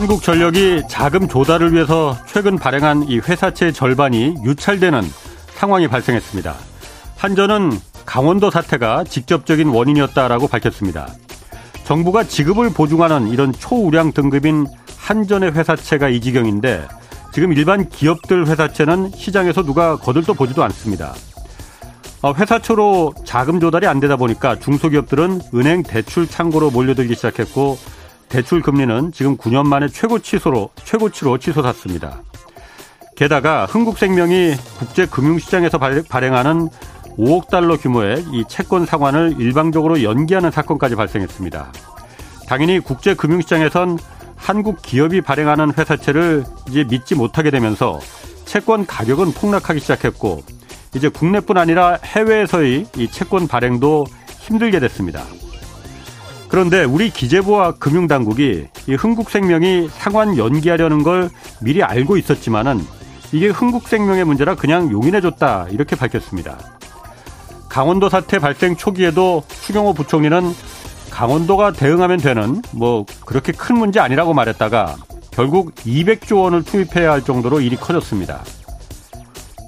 한국전력이 자금 조달을 위해서 최근 발행한 이 회사채 절반이 유찰되는 상황이 발생했습니다. 한전은 강원도 사태가 직접적인 원인이었다라고 밝혔습니다. 정부가 지급을 보증하는 이런 초우량 등급인 한전의 회사채가 이 지경인데 지금 일반 기업들 회사채는 시장에서 누가 거들떠 보지도 않습니다. 어, 회사초로 자금 조달이 안 되다 보니까 중소기업들은 은행 대출 창고로 몰려들기 시작했고 대출 금리는 지금 9년 만에 최고 치소로 최고치로 치솟았습니다. 게다가 흥국생명이 국제 금융시장에서 발행하는 5억 달러 규모의 이 채권 상환을 일방적으로 연기하는 사건까지 발생했습니다. 당연히 국제 금융시장에선 한국 기업이 발행하는 회사채를 이제 믿지 못하게 되면서 채권 가격은 폭락하기 시작했고 이제 국내뿐 아니라 해외에서의 이 채권 발행도 힘들게 됐습니다. 그런데 우리 기재부와 금융당국이 이 흥국생명이 상환 연기하려는 걸 미리 알고 있었지만은 이게 흥국생명의 문제라 그냥 용인해줬다 이렇게 밝혔습니다. 강원도 사태 발생 초기에도 추경호 부총리는 강원도가 대응하면 되는 뭐 그렇게 큰 문제 아니라고 말했다가 결국 200조 원을 투입해야 할 정도로 일이 커졌습니다.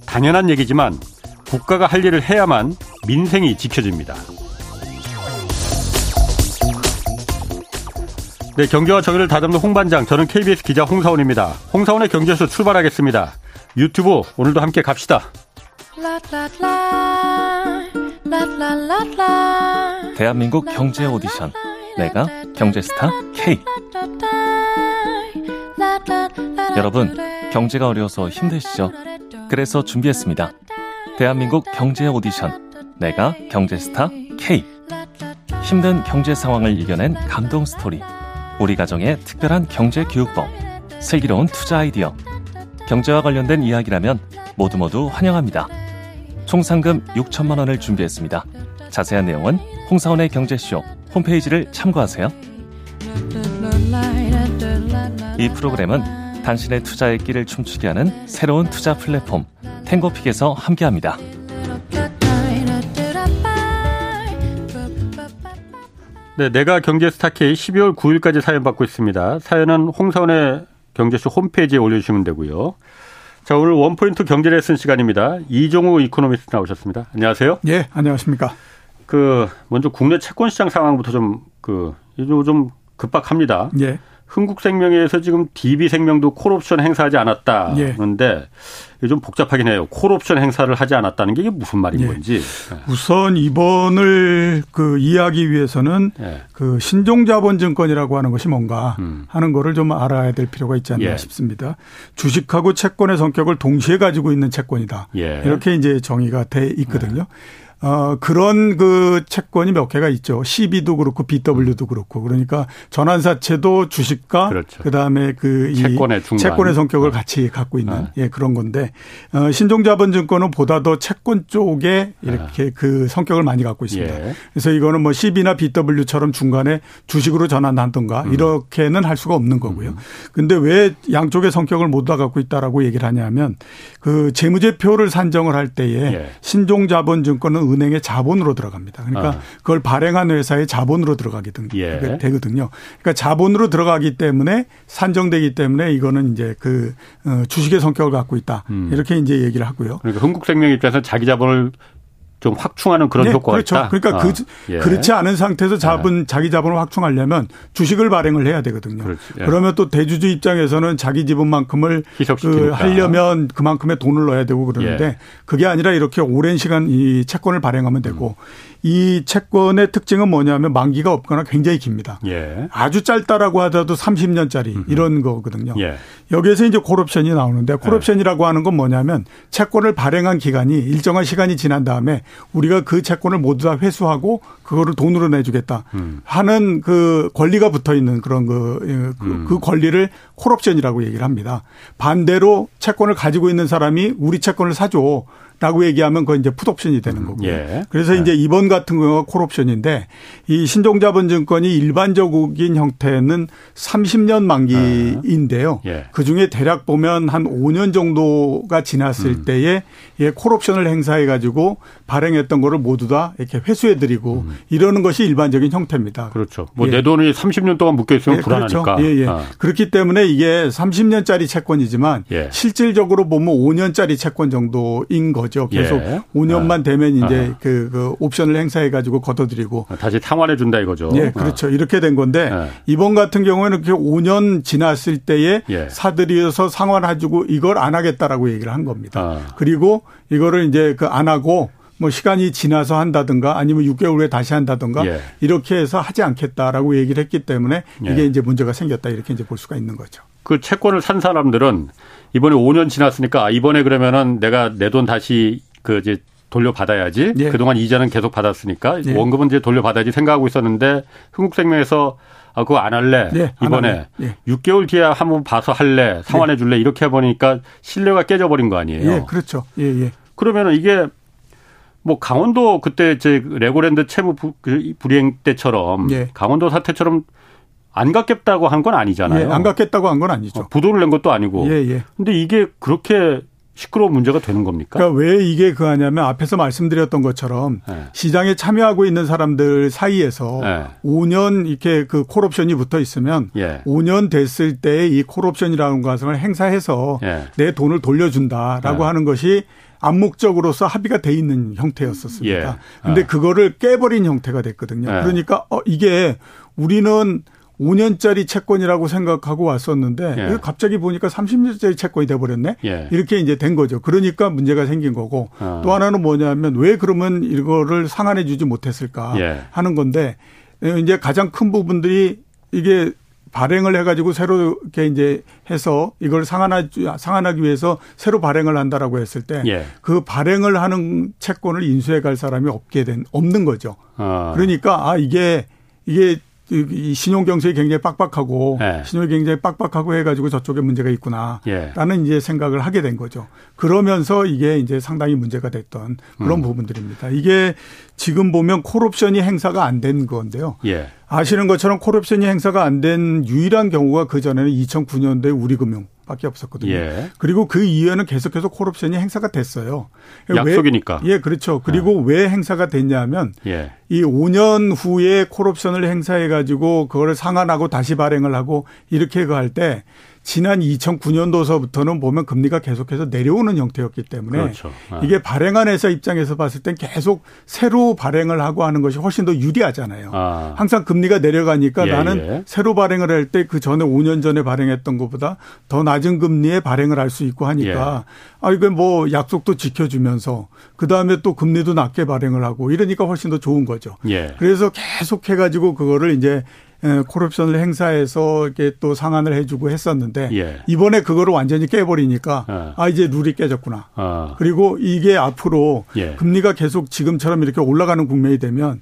당연한 얘기지만 국가가 할 일을 해야만 민생이 지켜집니다. 네, 경제와 정의를 다듬는 홍반장, 저는 KBS 기자 홍사원입니다. 홍사원의 경제쇼 출발하겠습니다. 유튜브 오늘도 함께 갑시다. 대한민국 경제 오디션 내가 경제스타 K 여러분 경제가 어려워서 힘드시죠? 그래서 준비했습니다. 대한민국 경제 오디션 내가 경제스타 K 힘든 경제 상황을 이겨낸 감동 스토리 우리 가정의 특별한 경제 교육법, 슬기로운 투자 아이디어, 경제와 관련된 이야기라면 모두 모두 환영합니다. 총 상금 6천만 원을 준비했습니다. 자세한 내용은 홍사원의 경제쇼 홈페이지를 참고하세요. 이 프로그램은 당신의 투자의 길을 춤추게 하는 새로운 투자 플랫폼 탱고픽에서 함께합니다. 네, 내가 경제 스타 K 12월 9일까지 사연 받고 있습니다. 사연은 홍사훈의 경제쇼 홈페이지에 올려주시면 되고요. 자, 오늘 원포인트 경제 레슨 시간입니다. 이종우 이코노미스트 나오셨습니다. 안녕하세요. 예, 안녕하십니까. 그, 먼저 국내 채권 시장 상황부터 좀, 그, 좀 급박합니다. 예. 흥국생명에서 지금 DB생명도 콜옵션 행사하지 않았다. 예. 그런데 이게 좀 복잡하긴 해요. 콜옵션 행사를 하지 않았다는 게 이게 무슨 말인 예. 건지. 예. 우선 이번을 그 이해하기 위해서는 예. 그 신종자본증권이라고 하는 것이 뭔가 음. 하는 거를 좀 알아야 될 필요가 있지 않나 예. 싶습니다. 주식하고 채권의 성격을 동시에 가지고 있는 채권이다. 예. 이렇게 이제 정의가 돼 있거든요. 어, 그런 그 채권이 몇 개가 있죠. CB도 그렇고 BW도 그렇고. 그러니까 전환사채도 주식과 그렇죠. 그다음에 그 채권의, 이 채권의 성격을 어. 같이 갖고 있는 어. 예, 그런 건데 어, 신종자본증권은 보다 더 채권 쪽에 이렇게 어. 그 성격을 많이 갖고 있습니다. 예. 그래서 이거는 뭐 CB나 BW처럼 중간에 주식으로 전환한던가 음. 이렇게는 할 수가 없는 거고요. 음. 근데 왜 양쪽의 성격을 모두 다 갖고 있다라고 얘기를 하냐면 그 재무제표를 산정을 할 때에 예. 신종자본증권은 은행의 자본으로 들어갑니다. 그러니까 어. 그걸 발행한 회사의 자본으로 들어가게 예. 되거든요. 그러니까 자본으로 들어가기 때문에 산정되기 때문에 이거는 이제 그 어, 주식의 성격을 갖고 있다. 음. 이렇게 이제 얘기를 하고요. 그러니까 흥국생명 입장에서 자기 자본을 좀 확충하는 그런 네, 효과가 그렇죠. 있다. 그러니까 그 아, 그 예. 그렇지 않은 상태에서 자본 예. 자기 자본을 확충하려면 주식을 발행을 해야 되거든요. 그렇지, 예. 그러면 또 대주주 입장에서는 자기 지분만큼을 그 하려면 그만큼의 돈을 넣어야 되고 그러는데 예. 그게 아니라 이렇게 오랜 시간 이 채권을 발행하면 되고 음. 이 채권의 특징은 뭐냐면 만기가 없거나 굉장히 깁니다. 예. 아주 짧다라고 하더라도 30년짜리 음흠. 이런 거거든요. 예. 여기에서 이제 콜옵션이 나오는데 콜옵션이라고 하는 건 뭐냐면 채권을 발행한 기간이 일정한 시간이 지난 다음에 우리가 그 채권을 모두 다 회수하고 그거를 돈으로 내주겠다 음. 하는 그 권리가 붙어 있는 그런 그, 그, 음. 그 권리를 콜옵션이라고 얘기를 합니다. 반대로 채권을 가지고 있는 사람이 우리 채권을 사줘. 라고 얘기하면 그건 이제 풋옵션이 되는 거고요. 예. 그래서 예. 이제 이번 같은 경우가 콜옵션인데 이 신종자본증권이 일반적인 형태는 30년 만기인데요. 예. 그 중에 대략 보면 한 5년 정도가 지났을 음. 때에 예, 콜옵션을 행사해 가지고 발행했던 거를 모두 다 이렇게 회수해 드리고 음. 이러는 것이 일반적인 형태입니다. 그렇죠. 뭐내 예. 돈이 30년 동안 묶여 있으면 예, 그렇죠. 불안하니까. 그렇죠. 예, 예. 아. 그렇기 때문에 이게 30년짜리 채권이지만 예. 실질적으로 보면 5년짜리 채권 정도인 거죠. 거죠. 계속 예. 5년만 아. 되면 이제 아. 그, 그 옵션을 행사해 가지고 걷어들이고 다시 탕환해 준다 이거죠. 예, 그렇죠. 아. 이렇게 된 건데 예. 이번 같은 경우에는 그렇게 5년 지났을 때에 예. 사들여서 상환해 주고 이걸 안 하겠다라고 얘기를 한 겁니다. 아. 그리고 이거를 이제 그 안 하고 뭐 시간이 지나서 한다든가 아니면 6개월 후에 다시 한다든가 예. 이렇게 해서 하지 않겠다라고 얘기를 했기 때문에 이게 예. 이제 문제가 생겼다 이렇게 이제 볼 수가 있는 거죠. 그 채권을 산 사람들은 이번에 5년 지났으니까 아, 이번에 그러면은 내가 내 돈 다시 그 이제 돌려받아야지. 예. 그동안 이자는 계속 받았으니까 예. 원금은 이제 돌려받아야지 생각하고 있었는데 흥국생명에서 아, 그거 안 할래. 예, 이번에 예. 6개월 뒤에 한번 봐서 할래. 상환해 줄래. 이렇게 해보니까 신뢰가 깨져버린 거 아니에요. 예, 그렇죠. 예, 예. 그러면은 이게 뭐 강원도 그때 제 레고랜드 채무 그 불이행 때처럼 예. 강원도 사태처럼 안 갚겠다고 한 건 아니잖아요. 예, 안 갚겠다고 한 건 아니죠. 어, 부도를 낸 것도 아니고. 예, 예. 근데 이게 그렇게 시끄러운 문제가 되는 겁니까? 그러니까 왜 이게 그 하냐면 앞에서 말씀드렸던 것처럼 네. 시장에 참여하고 있는 사람들 사이에서 네. 5년 이렇게 그 콜옵션이 붙어 있으면 예. 5년 됐을 때 이 콜옵션이라는 것을 행사해서 예. 내 돈을 돌려준다라고 예. 하는 것이 암묵적으로서 합의가 돼 있는 형태였었습니다. 예. 근데 아. 그거를 깨버린 형태가 됐거든요. 예. 그러니까 어 이게 우리는 5년짜리 채권이라고 생각하고 왔었는데 예. 갑자기 보니까 30년짜리 채권이 돼 버렸네. 예. 이렇게 이제 된 거죠. 그러니까 문제가 생긴 거고 어. 또 하나는 뭐냐면 왜 그러면 이거를 상환해 주지 못했을까 예. 하는 건데 이제 가장 큰 부분들이 이게 발행을 해가지고 새로 이렇게 이제 해서 이걸 상환하기, 상환하기 위해서 새로 발행을 한다라고 했을 때그 예. 그 발행을 하는 채권을 인수해 갈 사람이 없게 된 없는 거죠. 어. 그러니까 아 이게 이게 이 신용 경색이 굉장히 빡빡하고 네. 신용이 굉장히 빡빡하고 해가지고 저쪽에 문제가 있구나라는 예. 이제 생각을 하게 된 거죠. 그러면서 이게 이제 상당히 문제가 됐던 그런 음. 부분들입니다. 이게 지금 보면 콜옵션이 행사가 안 된 건데요. 예. 아시는 것처럼 콜옵션이 행사가 안 된 유일한 경우가 그 전에는 2009년도에 우리금융 밖에 없었거든요. 예. 그리고 그 이후에는 계속해서 콜옵션이 행사가 됐어요. 약속이니까. 왜, 예, 그렇죠. 그리고 예. 왜 행사가 됐냐면 예. 이 5년 후에 콜옵션을 행사해 가지고 그거를 상환하고 다시 발행을 하고 이렇게 할때 지난 2009년도서부터는 보면 금리가 계속해서 내려오는 형태였기 때문에 그렇죠. 아. 이게 발행한 회사 입장에서 봤을 땐 계속 새로 발행을 하고 하는 것이 훨씬 더 유리하잖아요. 아. 항상 금리가 내려가니까 예, 나는 예. 새로 발행을 할 때 그 전에 5년 전에 발행했던 것보다 더 낮은 금리에 발행을 할 수 있고 하니까 예. 아 이게 뭐 약속도 지켜주면서 그 다음에 또 금리도 낮게 발행을 하고 이러니까 훨씬 더 좋은 거죠. 예. 그래서 계속 해가지고 그거를 이제 코럽션을 행사해서 이렇게 또 상환을 해주고 했었는데 예. 이번에 그거를 완전히 깨버리니까 예. 아 이제 룰이 깨졌구나. 아. 그리고 이게 앞으로 예. 금리가 계속 지금처럼 이렇게 올라가는 국면이 되면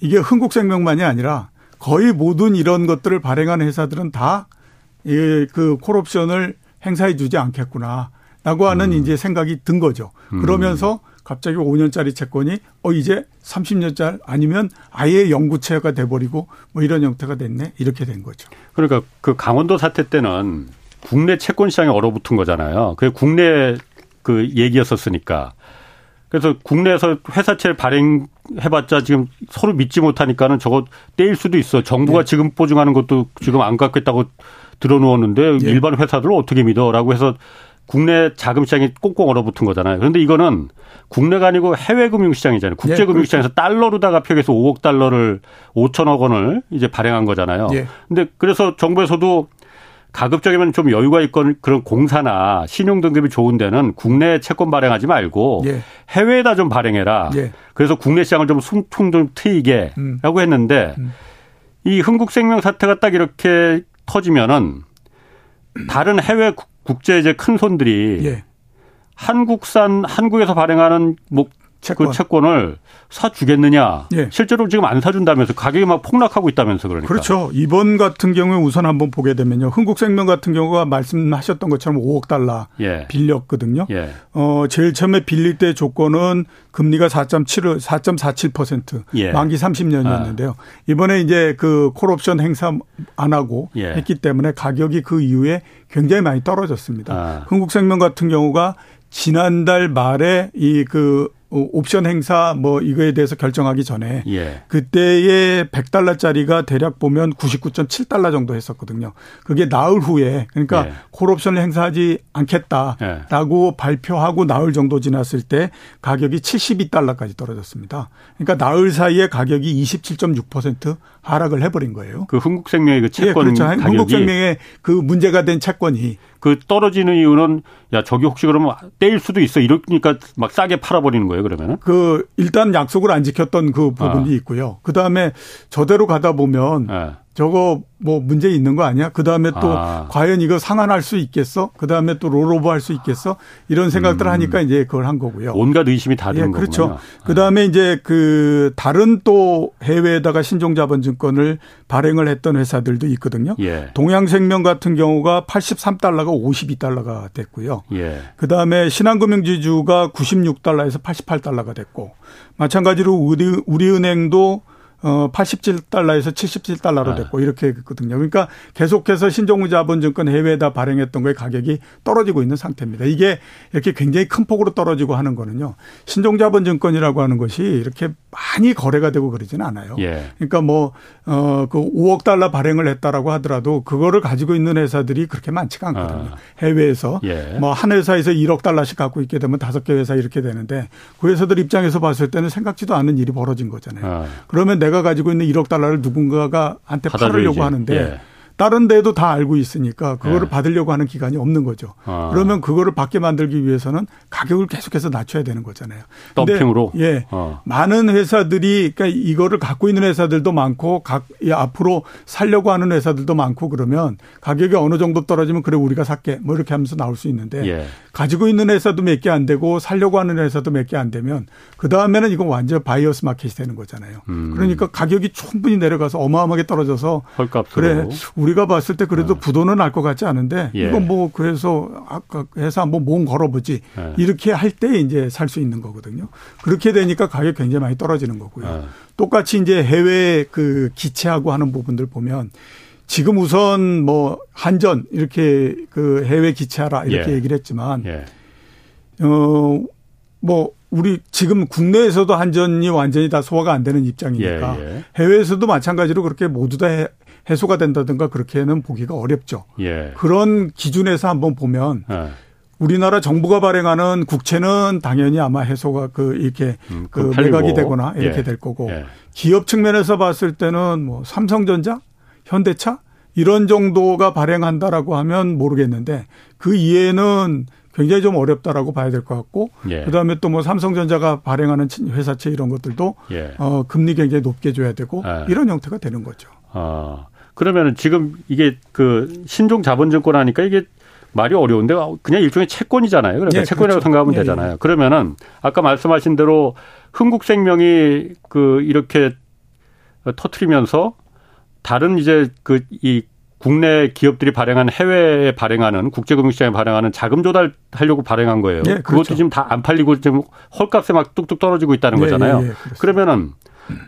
이게 흥국생명만이 아니라 거의 모든 이런 것들을 발행하는 회사들은 다그 콜옵션을 행사해 주지 않겠구나 라고 하는 음. 이제 생각이 든 거죠. 음. 그러면서 음. 갑자기 5년짜리 채권이 어 이제 30년짜리 아니면 아예 영구채가 돼버리고 뭐 이런 형태가 됐네 이렇게 된 거죠. 그러니까 그 강원도 사태 때는 국내 채권 시장에 얼어붙은 거잖아요. 그 국내 그 얘기였었으니까. 그래서 국내에서 회사채를 발행해봤자 지금 서로 믿지 못하니까는 저거 떼일 수도 있어. 정부가 네. 지금 보증하는 것도 지금 안 갚겠다고 들어놓았는데 네. 일반 회사들을 어떻게 믿어라고 해서 국내 자금 시장이 꽁꽁 얼어붙은 거잖아요. 그런데 이거는 국내가 아니고 해외 금융 시장이잖아요. 국제 금융 시장에서 예, 그렇죠. 달러로다가 표기해서 5억 달러를 5천억 원을 이제 발행한 거잖아요. 예. 근데 그래서 정부에서도 가급적이면 좀 여유가 있건 그런 공사나 신용 등급이 좋은 데는 국내 채권 발행하지 말고 예. 해외에다 좀 발행해라. 예. 그래서 국내 시장을 좀 숨통 좀 트이게 음. 라고 했는데 음. 이 흥국생명 사태가 딱 이렇게 터지면은 다른 해외 국제 이제 큰 손들이 예. 한국산 한국에서 발행하는 뭐 채권. 그 채권을 사주겠느냐. 예. 실제로 지금 안 사준다면서 가격이 막 폭락하고 있다면서 그러니까. 그렇죠. 이번 같은 경우에 우선 한번 보게 되면요. 흥국생명 같은 경우가 말씀하셨던 것처럼 5억 달러 예. 빌렸거든요. 예. 어, 제일 처음에 빌릴 때 조건은 금리가 4.7, 4.47% 예. 만기 30년이었는데요. 아. 이번에 이제 그 콜옵션 행사 안 하고 예. 했기 때문에 가격이 그 이후에 굉장히 많이 떨어졌습니다. 아. 흥국생명 같은 경우가 지난달 말에 이그 어, 옵션 행사 뭐 이거에 대해서 결정하기 전에 예. 그때의 100달러짜리가 대략 보면 99.7달러 정도 했었거든요. 그게 나흘 후에 그러니까 예. 콜옵션을 행사하지 않겠다라고 예. 발표하고 나흘 정도 지났을 때 가격이 72달러까지 떨어졌습니다. 그러니까 나흘 사이에 가격이 27.6% 하락을 해버린 거예요. 그 흥국생명의 그 채권 예, 그렇죠. 가격이 흥국생명의 그 문제가 된 채권이 그 떨어지는 이유는 야 저기 혹시 그러면 떼일 수도 있어 이러니까 막 싸게 팔아버리는 거예요 그러면은 그 일단 약속을 안 지켰던 그 부분이 아. 있고요 그 다음에 저대로 가다 보면 네. 저거 뭐 문제 있는 거 아니야? 그 다음에 또 아. 과연 이거 상환할 수 있겠어? 그 다음에 또 롤오버 할 수 있겠어? 이런 생각들 을 음. 하니까 이제 그걸 한 거고요. 온갖 의심이 다 드는 예, 그렇죠. 거군요. 그 다음에 이제 그 다른 또 해외에다가 신종자본증권을 발행을 했던 회사들도 있거든요. 예. 동양생명 같은 경우가 83달러가 52달러가 됐고요. 예. 그 다음에 신한금융지주가 96달러에서 88달러가 됐고 마찬가지로 우리 우리은행도 어 87달러에서 77달러로 됐고 네. 이렇게 됐거든요. 그러니까 계속해서 신종자본증권 해외에다 발행했던 거의 가격이 떨어지고 있는 상태입니다. 이게 이렇게 굉장히 큰 폭으로 떨어지고 하는 거는요. 신종 자본증권이라고 하는 것이 이렇게 많이 거래가 되고 그러지는 않아요. 예. 그러니까 뭐어그 5억 달러 발행을 했다라고 하더라도 그거를 가지고 있는 회사들이 그렇게 많지가 않거든요. 아. 해외에서 예. 뭐한 회사에서 1억 달러씩 갖고 있게 되면 다섯 개 회사 이렇게 되는데 그 회사들 입장에서 봤을 때는 생각지도 않은 일이 벌어진 거잖아요. 아. 그러면 내가 내가 가지고 있는 1억 달러를 누군가가 한테 팔으려고 하는데 예. 다른 데도 다 알고 있으니까 그거를 네. 받으려고 하는 기관이 없는 거죠. 아. 그러면 그거를 받게 만들기 위해서는 가격을 계속해서 낮춰야 되는 거잖아요. 덤핑으로. 예. 어. 많은 회사들이 그러니까 이거를 갖고 있는 회사들도 많고 각 앞으로 살려고 하는 회사들도 많고 그러면 가격이 어느 정도 떨어지면 그래 우리가 살게 뭐 이렇게 하면서 나올 수 있는데 예. 가지고 있는 회사도 몇 개 안 되고 살려고 하는 회사도 몇 개 안 되면 그 다음에는 이건 완전 바이어스 마켓이 되는 거잖아요. 음. 그러니까 가격이 충분히 내려가서 어마어마하게 떨어져서 헐값으로. 그래 우리가 봤을 때 그래도 네. 부도는 날 것 같지 않은데 예. 이건 뭐 그래서 아까 해서 한번 몸 걸어보지 예. 이렇게 할 때 이제 살 수 있는 거거든요. 그렇게 되니까 가격 굉장히 많이 떨어지는 거고요. 예. 똑같이 이제 해외 그 기체하고 하는 부분들 보면 지금 우선 뭐 한전 이렇게 그 해외 기체하라 이렇게 예. 얘기를 했지만 예. 어뭐 우리 지금 국내에서도 한전이 완전히 다 소화가 안 되는 입장이니까 예, 예. 해외에서도 마찬가지로 그렇게 모두 다 해소가 된다든가 그렇게는 보기가 어렵죠. 예. 그런 기준에서 한번 보면 예. 우리나라 정부가 발행하는 국채는 당연히 아마 해소가 그 이렇게 음, 그, 그 매각이 되거나 이렇게 예. 될 거고 예. 기업 측면에서 봤을 때는 뭐 삼성전자, 현대차 이런 정도가 발행한다라고 하면 모르겠는데 그 이해는 굉장히 좀 어렵다라고 봐야 될 것 같고 예. 그다음에 또 뭐 삼성전자가 발행하는 회사채 이런 것들도 예. 어 금리 굉장히 높게 줘야 되고 예. 이런 형태가 되는 거죠. 아. 그러면은 지금 이게 그 신종 자본증권 하니까 이게 말이 어려운데 그냥 일종의 채권이잖아요. 그러니까 예, 채권이라고 그렇죠. 생각하면 예, 예. 되잖아요. 예. 그러면은 아까 말씀하신 대로 흥국생명이 그 이렇게 터트리면서 다른 이제 그 이 국내 기업들이 발행한 해외에 발행하는 국제금융시장에 발행하는 자금 조달하려고 발행한 거예요. 예, 그렇죠. 그것도 지금 다 안 팔리고 지금 헐값에 막 뚝뚝 떨어지고 있다는 예, 거잖아요. 그러면은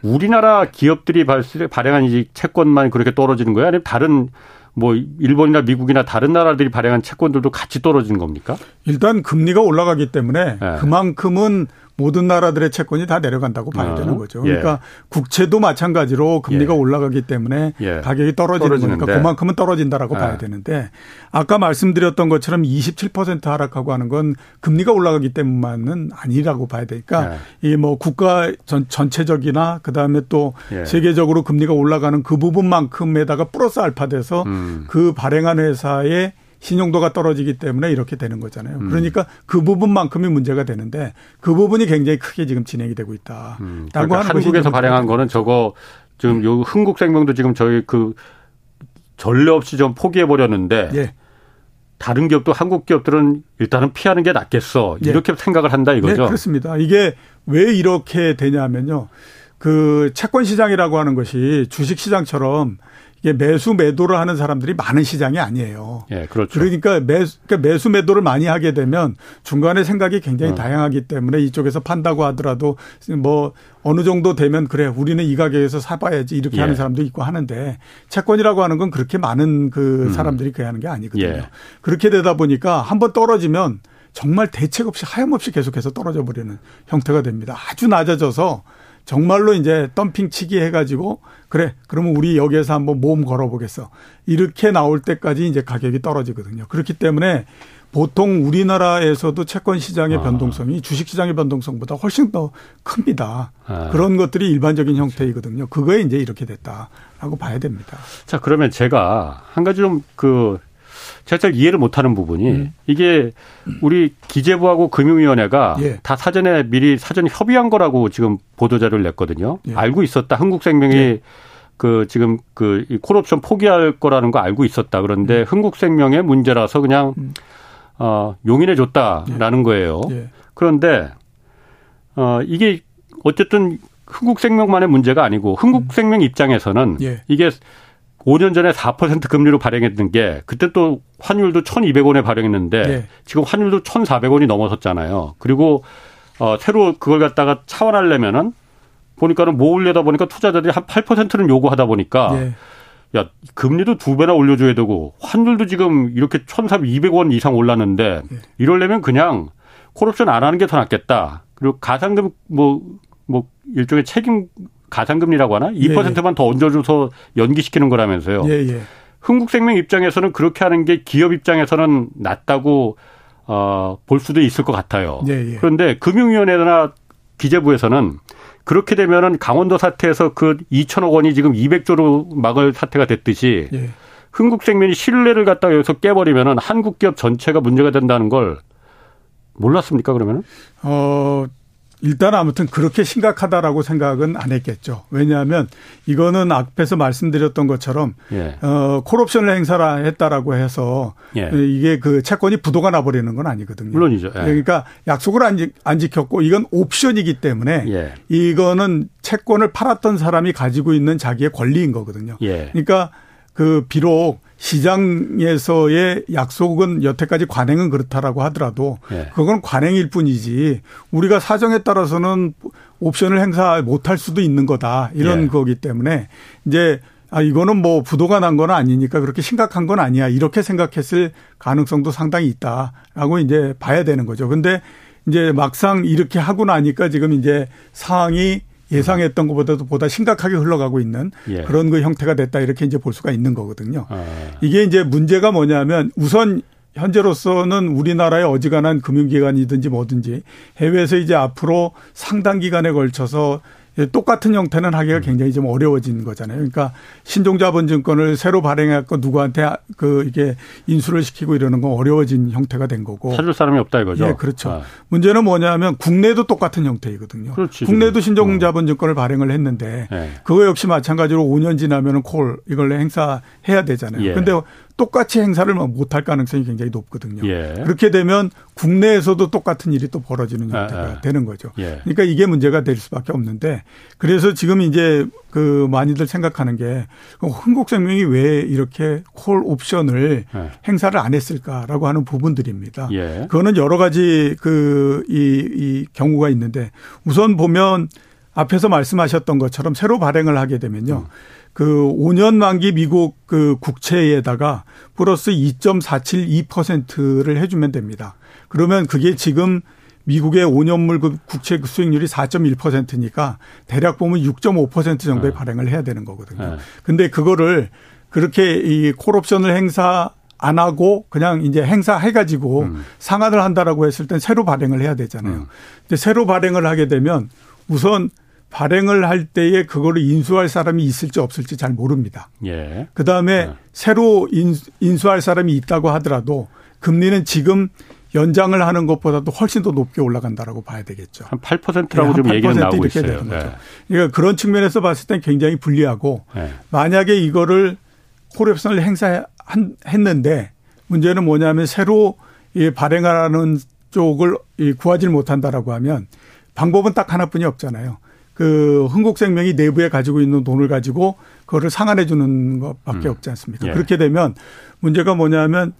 우리나라 기업들이 발행한 이 채권만 그렇게 떨어지는 거예요? 아니면 다른 뭐 일본이나 미국이나 다른 나라들이 발행한 채권들도 같이 떨어지는 겁니까? 일단 금리가 올라가기 때문에 네. 그만큼은 모든 나라들의 채권이 다 내려간다고 봐야 어. 되는 거죠. 그러니까 예. 국채도 마찬가지로 금리가 예. 올라가기 때문에 예. 가격이 떨어지는 떨어지는데. 거니까 그만큼은 떨어진다라고 봐야 예. 되는데 아까 말씀드렸던 것처럼 27% 하락하고 하는 건 금리가 올라가기 때문만은 아니라고 봐야 되니까 예. 이뭐 국가 전, 전체적이나 그다음에 또 예. 세계적으로 금리가 올라가는 그 부분만큼에다가 플러스 알파 돼서 음. 그 발행한 회사의 신용도가 떨어지기 때문에 이렇게 되는 거잖아요. 음. 그러니까 그 부분만큼이 문제가 되는데 그 부분이 굉장히 크게 지금 진행이 되고 있다. 음. 그러니까 한국에서 발행한 거는 저거 지금 요 흥국생명도 지금 저희 그 전례 없이 좀 포기해 버렸는데 예. 다른 기업도 한국 기업들은 일단은 피하는 게 낫겠어. 예. 이렇게 네. 생각을 한다 이거죠. 네, 그렇습니다. 이게 왜 이렇게 되냐면요. 그 채권 시장이라고 하는 것이 주식 시장처럼 매수 매도를 하는 사람들이 많은 시장이 아니에요. 예, 그렇죠. 그러니까 매수, 그러니까 매수 매도를 많이 하게 되면 중간에 생각이 굉장히 어. 다양하기 때문에 이쪽에서 판다고 하더라도 뭐 어느 정도 되면 그래 우리는 이 가격에서 사봐야지 이렇게 예. 하는 사람도 있고 하는데 채권이라고 하는 건 그렇게 많은 그 음. 사람들이 그 하는 게 아니거든요. 예. 그렇게 되다 보니까 한번 떨어지면 정말 대책 없이 하염없이 계속해서 떨어져 버리는 형태가 됩니다. 아주 낮아져서 정말로 이제 덤핑 치기 해가지고 그래 그러면 우리 여기에서 한번 모험 걸어보겠어 이렇게 나올 때까지 이제 가격이 떨어지거든요. 그렇기 때문에 보통 우리나라에서도 채권 시장의 아. 변동성이 주식 시장의 변동성보다 훨씬 더 큽니다. 아. 그런 것들이 일반적인 형태이거든요. 그거에 이제 이렇게 됐다라고 봐야 됩니다. 자 그러면 제가 한 가지 좀그 제가 잘 이해를 못하는 부분이 음. 이게 우리 기재부하고 금융위원회가 예. 다 사전에 미리 사전 협의한 거라고 지금 보도 자료를 냈거든요. 예. 알고 있었다. 한국생명이 예. 그 지금 그 콜옵션 포기할 거라는 거 알고 있었다. 그런데 음. 흥국생명의 문제라서 그냥 음. 어 용인해 줬다라는 예. 거예요. 예. 그런데 어 이게 어쨌든 흥국생명만의 문제가 아니고 흥국생명 음. 입장에서는 예. 이게 5년 전에 4% 금리로 발행했던 게 그때 또 환율도 1,200원에 발행했는데 네. 지금 환율도 1,400원이 넘어섰잖아요. 그리고 어 새로 그걸 갖다가 차원하려면은 보니까는 모으려다 보니까 투자자들이 한 8%는 요구하다 보니까 네. 야 금리도 두 배나 올려줘야 되고 환율도 지금 이렇게 1,300원 이상 올랐는데 네. 이럴려면 그냥 콜옵션 안 하는 게 더 낫겠다. 그리고 가상금 뭐뭐 뭐 일종의 책임 가상금리라고 하나? 2%만 예, 예. 더 얹어줘서 연기시키는 거라면서요. 예, 예. 흥국생명 입장에서는 그렇게 하는 게 기업 입장에서는 낫다고 어, 볼 수도 있을 것 같아요. 예, 예. 그런데 금융위원회나 기재부에서는 그렇게 되면은 강원도 사태에서 그 2천억 원이 지금 200조로 막을 사태가 됐듯이 예. 흥국생명이 신뢰를 갖다가 여기서 깨버리면은 한국 기업 전체가 문제가 된다는 걸 몰랐습니까 그러면은? 어 일단 아무튼 그렇게 심각하다라고 생각은 안 했겠죠. 왜냐하면 이거는 앞에서 말씀드렸던 것처럼 예. 어 콜옵션을 행사라 했다라고 해서 예. 이게 그 채권이 부도가 나버리는 건 아니거든요. 물론이죠. 예. 그러니까 약속을 안, 지, 안 지켰고 이건 옵션이기 때문에 예. 이거는 채권을 팔았던 사람이 가지고 있는 자기의 권리인 거거든요. 예. 그러니까 그 비록 시장에서의 약속은 여태까지 관행은 그렇다라고 하더라도 예. 그건 관행일 뿐이지 우리가 사정에 따라서는 옵션을 행사 못할 수도 있는 거다 이런 예. 거기 때문에 이제 아 이거는 뭐 부도가 난 건 아니니까 그렇게 심각한 건 아니야 이렇게 생각했을 가능성도 상당히 있다라고 이제 봐야 되는 거죠. 근데 이제 막상 이렇게 하고 나니까 지금 이제 상황이 예상했던 것보다도 보다 심각하게 흘러가고 있는 예. 그런 그 형태가 됐다 이렇게 이제 볼 수가 있는 거거든요. 아. 이게 이제 문제가 뭐냐면 우선 현재로서는 우리나라의 어지간한 금융기관이든지 뭐든지 해외에서 이제 앞으로 상당 기간에 걸쳐서 똑같은 형태는 하기가 음. 굉장히 좀 어려워진 거잖아요. 그러니까 신종자본증권을 새로 발행해갖고 누구한테 그 이게 인수를 시키고 이러는 건 어려워진 형태가 된 거고. 사줄 사람이 없다 이거죠. 예, 그렇죠. 아. 문제는 뭐냐면 국내도 똑같은 형태이거든요. 그렇지, 국내도 신종자본증권을 발행을 했는데 네. 그거 역시 마찬가지로 5년 지나면은 콜 이걸 행사해야 되잖아요. 예. 근데 똑같이 행사를 뭐 못할 가능성이 굉장히 높거든요. 예. 그렇게 되면 국내에서도 똑같은 일이 또 벌어지는 형태가 아, 아. 되는 거죠. 예. 그러니까 이게 문제가 될 수밖에 없는데 그래서 지금 이제 그 많이들 생각하는 게 흥국생명이 왜 이렇게 콜 옵션을 예. 행사를 안 했을까라고 하는 부분들입니다. 예. 그거는 여러 가지 그이이 경우가 있는데 우선 보면 앞에서 말씀하셨던 것처럼 새로 발행을 하게 되면요. 음. 그 5년 만기 미국 그 국채에다가 플러스 2.472%를 해주면 됩니다. 그러면 그게 지금 미국의 5년물 그 국채 수익률이 4.1%니까 대략 보면 6.5% 정도의 네. 발행을 해야 되는 거거든요. 네. 근데 그거를 그렇게 이 콜옵션을 행사 안 하고 그냥 이제 행사해가지고 음. 상환을 한다라고 했을 땐 새로 발행을 해야 되잖아요. 음. 근데 새로 발행을 하게 되면 우선 발행을 할 때에 그거를 인수할 사람이 있을지 없을지 잘 모릅니다. 예. 그 다음에 네. 새로 인수, 할 사람이 있다고 하더라도 금리는 지금 연장을 하는 것보다도 훨씬 더 높게 올라간다라고 봐야 되겠죠. 한 8%라고 네, 좀 얘기는 나오고 있어요. 되는 거죠. 네. 그러니까 그런 측면에서 봤을 땐 굉장히 불리하고 네. 만약에 이거를 콜옵션을 행사했는데 문제는 뭐냐면 새로 이 발행하는 쪽을 구하지 못한다라고 하면 방법은 딱 하나뿐이 없잖아요. 그 흥국생명이 내부에 가지고 있는 돈을 가지고 그거를 상환해 주는 것밖에 음. 없지 않습니까? 예. 그렇게 되면 문제가 뭐냐면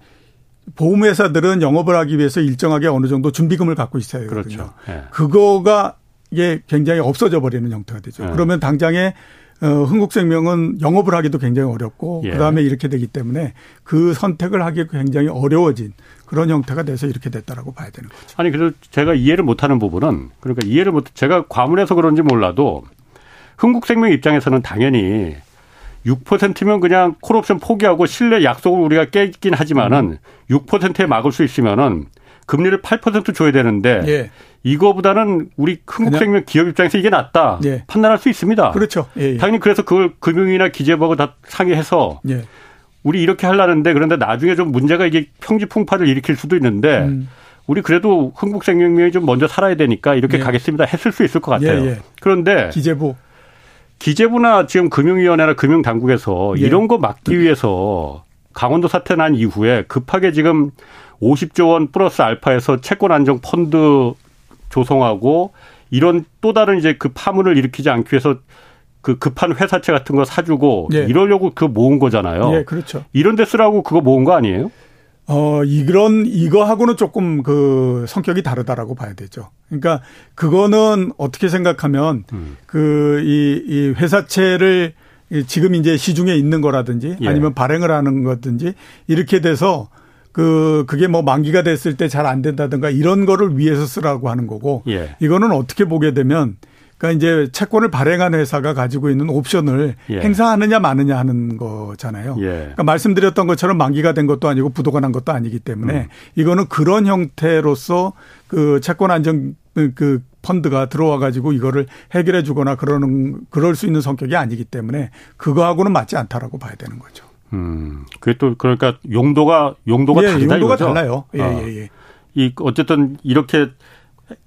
보험회사들은 영업을 하기 위해서 일정하게 어느 정도 준비금을 갖고 있어야 되거든요. 그렇죠. 예. 그거가 이게 굉장히 없어져 버리는 형태가 되죠. 예. 그러면 당장에 어, 흥국생명은 영업을 하기도 굉장히 어렵고 예. 그다음에 이렇게 되기 때문에 그 선택을 하기 굉장히 어려워진 그런 형태가 돼서 이렇게 됐다라고 봐야 되는 거죠. 아니 그래서 제가 이해를 못하는 부분은 그러니까 이해를 못 제가 과문해서 그런지 몰라도 흥국생명 입장에서는 당연히 6%면 그냥 콜옵션 포기하고 신뢰 약속을 우리가 깨긴 하지만은 음. 6%에 막을 수 있으면은 금리를 8% 줘야 되는데 예. 이거보다는 우리 흥국생명 기업 입장에서 이게 낫다 예. 판단할 수 있습니다. 그렇죠. 예, 예. 당연히 그래서 그걸 금융이나 기재부하고 다 상의해서 예. 우리 이렇게 하려는데 그런데 나중에 좀 문제가 이게 평지 풍파를 일으킬 수도 있는데 음. 우리 그래도 흥국생명이 좀 먼저 살아야 되니까 이렇게 예. 가겠습니다 했을 수 있을 것 같아요. 그런데 기재부 기재부나 지금 금융위원회나 금융당국에서 이런 거 막기 위해서 강원도 사태 난 이후에 급하게 지금 50조 원 플러스 알파에서 채권 안정 펀드 조성하고 이런 또 다른 이제 그 파문을 일으키지 않기 위해서 그 급한 회사채 같은 거 사주고 예. 이러려고 그 모은 거잖아요. 예, 그렇죠. 이런 데 쓰라고 그거 모은 거 아니에요? 어, 이런, 이거하고는 조금 그 성격이 다르다라고 봐야 되죠. 그러니까 그거는 어떻게 생각하면 음. 그, 이, 이 회사채를 지금 이제 시중에 있는 거라든지 예. 아니면 발행을 하는 거든지 이렇게 돼서 그 그게 뭐 만기가 됐을 때 잘 안 된다든가 이런 거를 위해서 쓰라고 하는 거고 예. 이거는 어떻게 보게 되면 그러니까 이제 채권을 발행한 회사가 가지고 있는 옵션을 예. 행사하느냐 마느냐 하는 거잖아요. 예. 그러니까 말씀드렸던 것처럼 만기가 된 것도 아니고 부도가 난 것도 아니기 때문에 음. 이거는 그런 형태로서 그 채권 안정 그 펀드가 들어와 가지고 이거를 해결해 주거나 그러는 그럴 수 있는 성격이 아니기 때문에 그거하고는 맞지 않다라고 봐야 되는 거죠. 음, 그게 또 그러니까 용도가 용도가 예, 다르다 용도가 이거죠? 달라요. 예, 어. 예, 예. 이 어쨌든 이렇게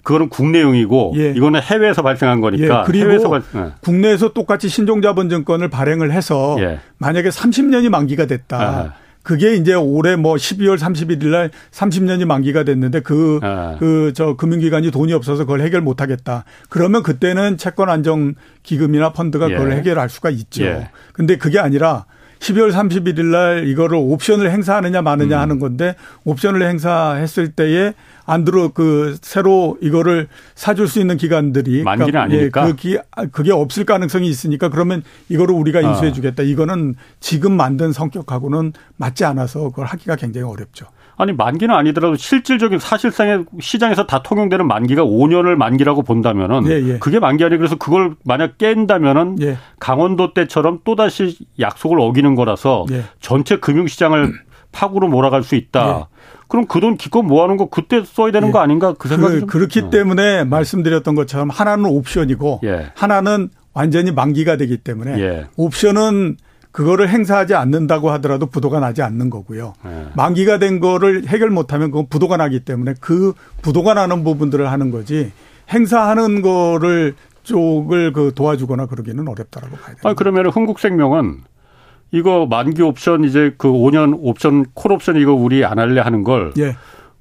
그거는 국내용이고 예. 이거는 해외에서 발생한 거니까. 예. 그리고 발, 예. 국내에서 똑같이 신종자본증권을 발행을 해서 예. 만약에 30년이 만기가 됐다. 아하. 그게 이제 올해 뭐 12월 31일 날 30년이 만기가 됐는데 그, 아. 그, 저 금융기관이 돈이 없어서 그걸 해결 못 하겠다. 그러면 그때는 채권 안정 기금이나 펀드가 그걸 예. 해결할 수가 있죠. 예. 근데 그게 아니라 12월 31일 날 이거를 옵션을 행사하느냐 마느냐 음. 하는 건데 옵션을 행사했을 때에 안 들어 그 새로 이거를 사줄 수 있는 기관들이 만기는 그러니까 아니니까 예, 그게 그게 없을 가능성이 있으니까 그러면 이거를 우리가 아. 인수해 주겠다. 이거는 지금 만든 성격하고는 맞지 않아서 그걸 하기가 굉장히 어렵죠. 아니 만기는 아니더라도 실질적인 사실상의 시장에서 다 통용되는 만기가 5년을 만기라고 본다면은 예, 예. 그게 만기 아니 그래서 그걸 만약 깬다면은 예. 강원도 때처럼 또 다시 약속을 어기는 거라서 예. 전체 금융시장을 파고로 몰아갈 수 있다. 예. 그럼 그 돈 기껏 모아놓은 거 그때 써야 되는 거 아닌가 그 생각이 그, 그렇기 어. 때문에 말씀드렸던 것처럼 하나는 옵션이고 하나는 완전히 만기가 되기 때문에 옵션은 그거를 행사하지 않는다고 하더라도 부도가 나지 않는 거고요. 네. 만기가 된 거를 해결 못하면 그건 부도가 나기 때문에 그 부도가 나는 부분들을 하는 거지 행사하는 거를 쪽을 그 도와주거나 그러기는 어렵다라고 봐야 돼요. 아, 그러면 흥국생명은 이거 만기 옵션 이제 그 5년 옵션 콜 옵션 이거 우리 안 할래 하는 걸 예.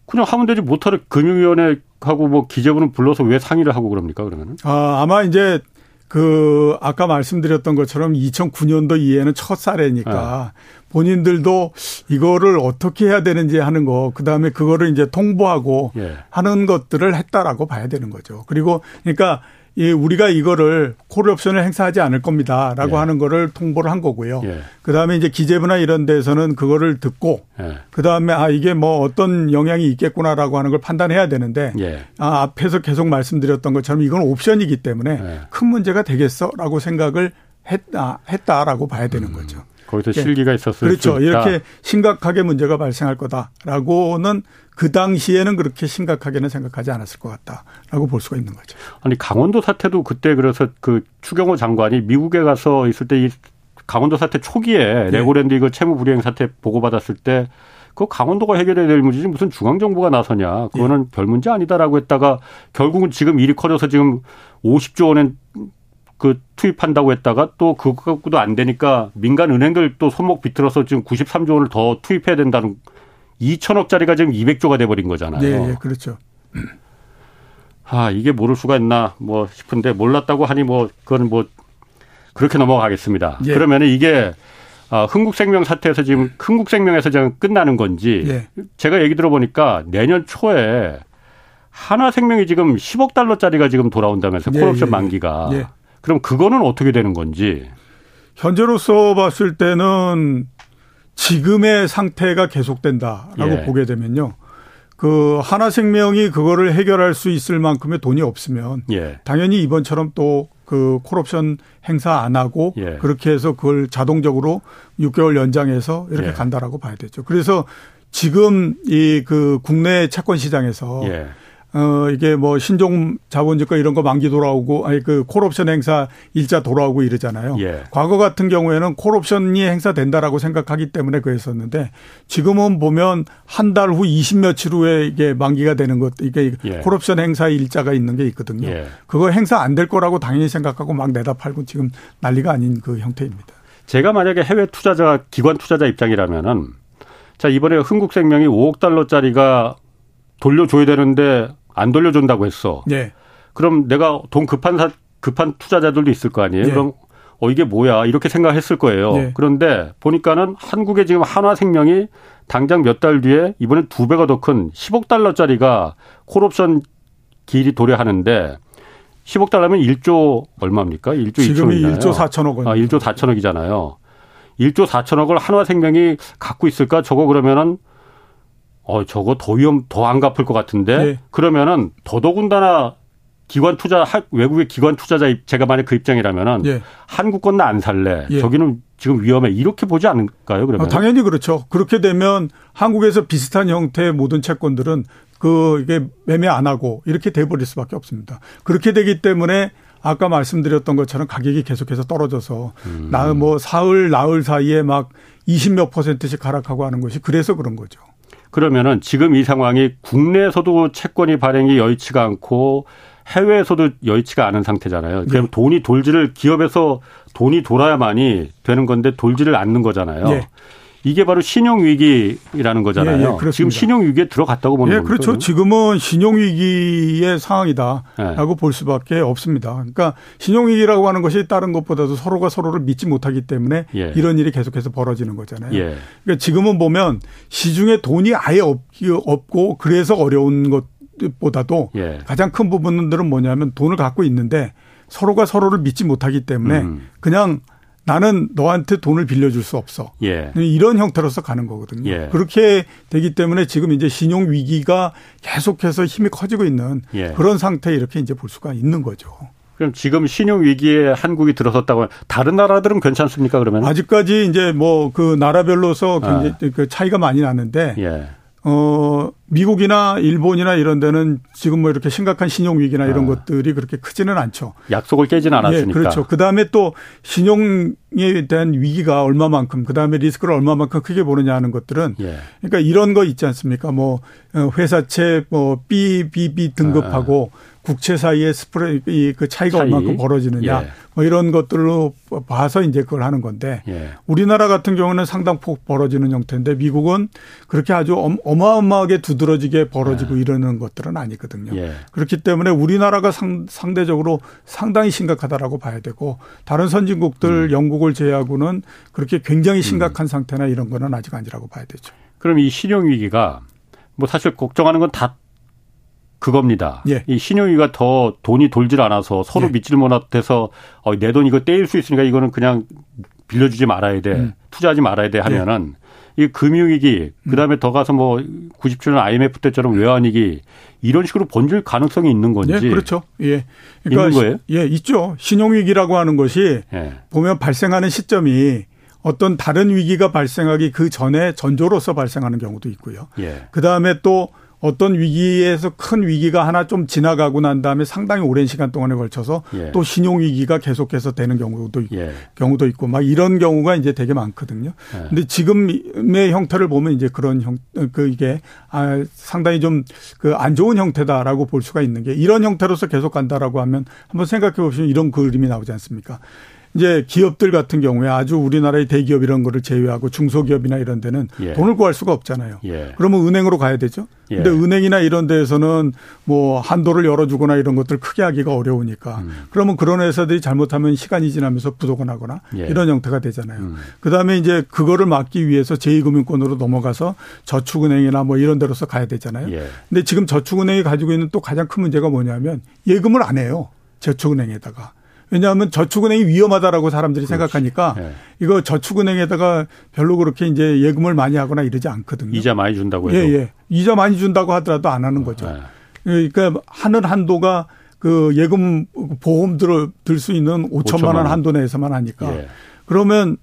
그냥 하면 되지 못하는 금융위원회 하고 뭐 기재부는 불러서 왜 상의를 하고 그럽니까 그러면은? 아 아마 이제 그 아까 말씀드렸던 것처럼 2009년도 이해는 첫 사례니까 네. 본인들도 이거를 어떻게 해야 되는지 하는 거 그다음에 그거를 이제 통보하고 예. 하는 것들을 했다라고 봐야 되는 거죠. 그리고 그러니까 예, 우리가 이거를 콜 옵션을 행사하지 않을 겁니다라고 예. 하는 거를 통보를 한 거고요. 예. 그다음에 이제 기재부나 이런 데서는 그거를 듣고 예. 그다음에 아 이게 뭐 어떤 영향이 있겠구나라고 하는 걸 판단해야 되는데 예. 아 앞에서 계속 말씀드렸던 것처럼 이건 옵션이기 때문에 예. 큰 문제가 되겠어라고 생각을 했다 했다라고 봐야 되는 음. 거죠. 거기서 예. 실기가 있었을 그렇죠. 이렇게 심각하게 문제가 발생할 거다라고는 그 당시에는 그렇게 심각하게는 생각하지 않았을 것 같다라고 볼 수가 있는 거죠. 아니 강원도 사태도 그때 그래서 그 추경호 장관이 미국에 가서 있을 때 이 강원도 사태 초기에 네. 레고랜드 이거 채무 불이행 사태 보고 받았을 때 그 강원도가 해결해야 될 문제지 무슨 중앙 정부가 나서냐. 그거는 네. 별 문제 아니다라고 했다가 결국은 지금 일이 커져서 지금 50조 원은 그 투입한다고 했다가 또 그거 갖고도 안 되니까 민간 은행들 또 손목 비틀어서 지금 93조 원을 더 투입해야 된다는 2천억짜리가 지금 200조가 돼버린 거잖아요. 네, 예, 그렇죠. 아 이게 모를 수가 있나 뭐 싶은데 몰랐다고 하니 뭐 그건 뭐 그렇게 넘어가겠습니다. 예. 그러면 이게 아, 흥국생명 사태에서 지금 흥국생명에서 지금 끝나는 건지 예. 제가 얘기 들어보니까 내년 초에 하나생명이 지금 10억 달러짜리가 지금 돌아온다면서 예, 콜옵션 예, 만기가 예. 그럼 그거는 어떻게 되는 건지 현재로서 봤을 때는 지금의 상태가 계속된다라고 예. 보게 되면요. 그 하나생명이 그거를 해결할 수 있을 만큼의 돈이 없으면 예. 당연히 이번처럼 또 그 콜옵션 행사 안 하고 예. 그렇게 해서 그걸 자동적으로 6개월 연장해서 이렇게 예. 간다라고 봐야 되죠. 그래서 지금 이 그 국내 채권 시장에서 예. 어, 이게 뭐 신종 자본주가 이런 거 만기 돌아오고, 아니 그 콜옵션 행사 일자 돌아오고 이러잖아요. 예. 과거 같은 경우에는 콜옵션이 행사된다라고 생각하기 때문에 그랬었는데 지금은 보면 한 달 후 20 며칠 후에 이게 만기가 되는 것, 이게 예. 콜옵션 행사 일자가 있는 게 있거든요. 예. 그거 행사 안 될 거라고 당연히 생각하고 막 내다 팔고 지금 난리가 아닌 그 형태입니다. 제가 만약에 해외 투자자, 기관 투자자 입장이라면은 자, 이번에 흥국생명이 5억 달러짜리가 돌려줘야 되는데 안 돌려준다고 했어. 네. 그럼 내가 돈 급한 사, 급한 투자자들도 있을 거 아니에요. 네. 그럼 어 이게 뭐야 이렇게 생각했을 거예요. 네. 그런데 보니까는 한국에 지금 한화생명이 당장 몇 달 뒤에 이번엔 두 배가 더 큰 10억 달러짜리가 콜옵션 길이 도래하는데 10억 달러면 1조 얼마입니까? 1조 지금이 2천억이잖아요. 1조 4천억 원. 아, 1조 4천억이잖아요. 1조 4천억을 한화생명이 갖고 있을까? 저거 그러면은 어, 저거 더 위험, 더 안 갚을 것 같은데? 네. 그러면은 더더군다나 기관 투자, 외국의 기관 투자자, 제가 만약 그 입장이라면은 예. 한국 건 나 안 살래. 예. 저기는 지금 위험해. 이렇게 보지 않을까요, 그러면? 아, 당연히 그렇죠. 그렇게 되면 한국에서 비슷한 형태의 모든 채권들은 그, 이게 매매 안 하고 이렇게 돼버릴 수 밖에 없습니다. 그렇게 되기 때문에 아까 말씀드렸던 것처럼 가격이 계속해서 떨어져서 음. 나뭐 사흘, 나흘 사이에 막 20몇 퍼센트씩 하락하고 하는 것이 그래서 그런 거죠. 그러면은 지금 이 상황이 국내에서도 채권이 발행이 여의치가 않고 해외에서도 여의치가 않은 상태잖아요. 그럼 네. 돈이 돌지를 기업에서 돈이 돌아야만이 되는 건데 돌지를 않는 거잖아요. 네. 이게 바로 신용 위기라는 거잖아요. 예, 예, 지금 신용 위기에 들어갔다고 보는 예, 겁니까? 그렇죠. 지금은 신용 위기의 상황이다라고 예. 볼 수밖에 없습니다. 그러니까 신용 위기라고 하는 것이 다른 것보다도 서로가 서로를 믿지 못하기 때문에 예. 이런 일이 계속해서 벌어지는 거잖아요. 예. 그러니까 지금은 보면 시중에 돈이 아예 없고 그래서 어려운 것보다도 예. 가장 큰 부분들은 뭐냐면 돈을 갖고 있는데 서로가 서로를 믿지 못하기 때문에 음. 그냥 나는 너한테 돈을 빌려줄 수 없어. 예. 이런 형태로서 가는 거거든요. 예. 그렇게 되기 때문에 지금 이제 신용 위기가 계속해서 힘이 커지고 있는 예. 그런 상태 이렇게 이제 볼 수가 있는 거죠. 그럼 지금 신용 위기에 한국이 들어섰다고 다른 나라들은 괜찮습니까 그러면? 아직까지 이제 뭐 그 나라별로서 굉장히 아. 그 차이가 많이 나는데 예. 어, 미국이나 일본이나 이런 데는 지금 뭐 이렇게 심각한 신용 위기나 이런 아. 것들이 그렇게 크지는 않죠. 약속을 깨지는 않았으니까. 예, 그렇죠. 그 다음에 또 신용에 대한 위기가 얼마만큼, 그 다음에 리스크를 얼마만큼 크게 보느냐 하는 것들은 예. 그러니까 이런 거 있지 않습니까? 뭐 어, 회사채 뭐 B, B, B 등급하고 아. 국채 사이의 스프레 이그 차이가 차이? 얼마큼 벌어지느냐 예. 뭐 이런 것들로 봐서 이제 그걸 하는 건데 예. 우리나라 같은 경우는 상당폭 벌어지는 형태인데 미국은 그렇게 아주 어마어마하게 두드러지게 벌어지고 예. 이러는 것들은 아니거든요. 예. 그렇기 때문에 우리나라가 상, 상대적으로 상당히 심각하다라고 봐야 되고 다른 선진국들 음. 영국을 제외하고는 그렇게 굉장히 심각한 음. 상태나 이런 거는 아직 아니라고 봐야 되죠. 그럼 이 신용 위기가 뭐 사실 걱정하는 건다 그겁니다. 예. 이 신용위가 더 돈이 돌질 않아서 서로 예. 믿질 못해서 어, 내 돈 이거 떼일 수 있으니까 이거는 그냥 빌려주지 말아야 돼. 음. 투자하지 말아야 돼 하면은 예. 이 금융위기 그 다음에 음. 더 가서 뭐 97년 IMF 때처럼 외환위기 이런 식으로 번질 가능성이 있는 건지. 예, 그렇죠. 예. 그러니까 있는 거예요? 예, 있죠. 신용위기라고 하는 것이 예. 보면 발생하는 시점이 어떤 다른 위기가 발생하기 그 전에 전조로서 발생하는 경우도 있고요. 예. 그다음에 또 어떤 위기에서 큰 위기가 하나 좀 지나가고 난 다음에 상당히 오랜 시간 동안에 걸쳐서 예. 또 신용 위기가 계속해서 되는 경우도 있고 예. 경우도 있고 막 이런 경우가 이제 되게 많거든요. 예. 근데 지금의 형태를 보면 이제 그런 형 그 이게 아 상당히 좀 그 안 좋은 형태다라고 볼 수가 있는 게 이런 형태로서 계속 간다라고 하면 한번 생각해 보시면 이런 그림이 나오지 않습니까? 이제 기업들 같은 경우에 아주 우리나라의 대기업 이런 거를 제외하고 중소기업이나 이런 데는 예. 돈을 구할 수가 없잖아요. 예. 그러면 은행으로 가야 되죠. 예. 근데 은행이나 이런 데에서는 뭐 한도를 열어주거나 이런 것들 크게 하기가 어려우니까 음. 그러면 그런 회사들이 잘못하면 시간이 지나면서 부도가 나거나 예. 이런 형태가 되잖아요. 음. 그 다음에 이제 그거를 막기 위해서 제2금융권으로 넘어가서 저축은행이나 뭐 이런 데로서 가야 되잖아요. 예. 근데 지금 저축은행이 가지고 있는 또 가장 큰 문제가 뭐냐면 예금을 안 해요. 저축은행에다가. 왜냐하면 저축은행이 위험하다라고 사람들이 그렇지. 생각하니까 네. 이거 저축은행에다가 별로 그렇게 이제 예금을 많이 하거나 이러지 않거든요. 이자 많이 준다고 해도. 예, 예. 이자 많이 준다고 하더라도 안 하는 거죠. 네. 그러니까 하는 한도가 그 예금 보험 들을 들수 있는 5천만 원 한도 내에서만 하니까. 예. 그러면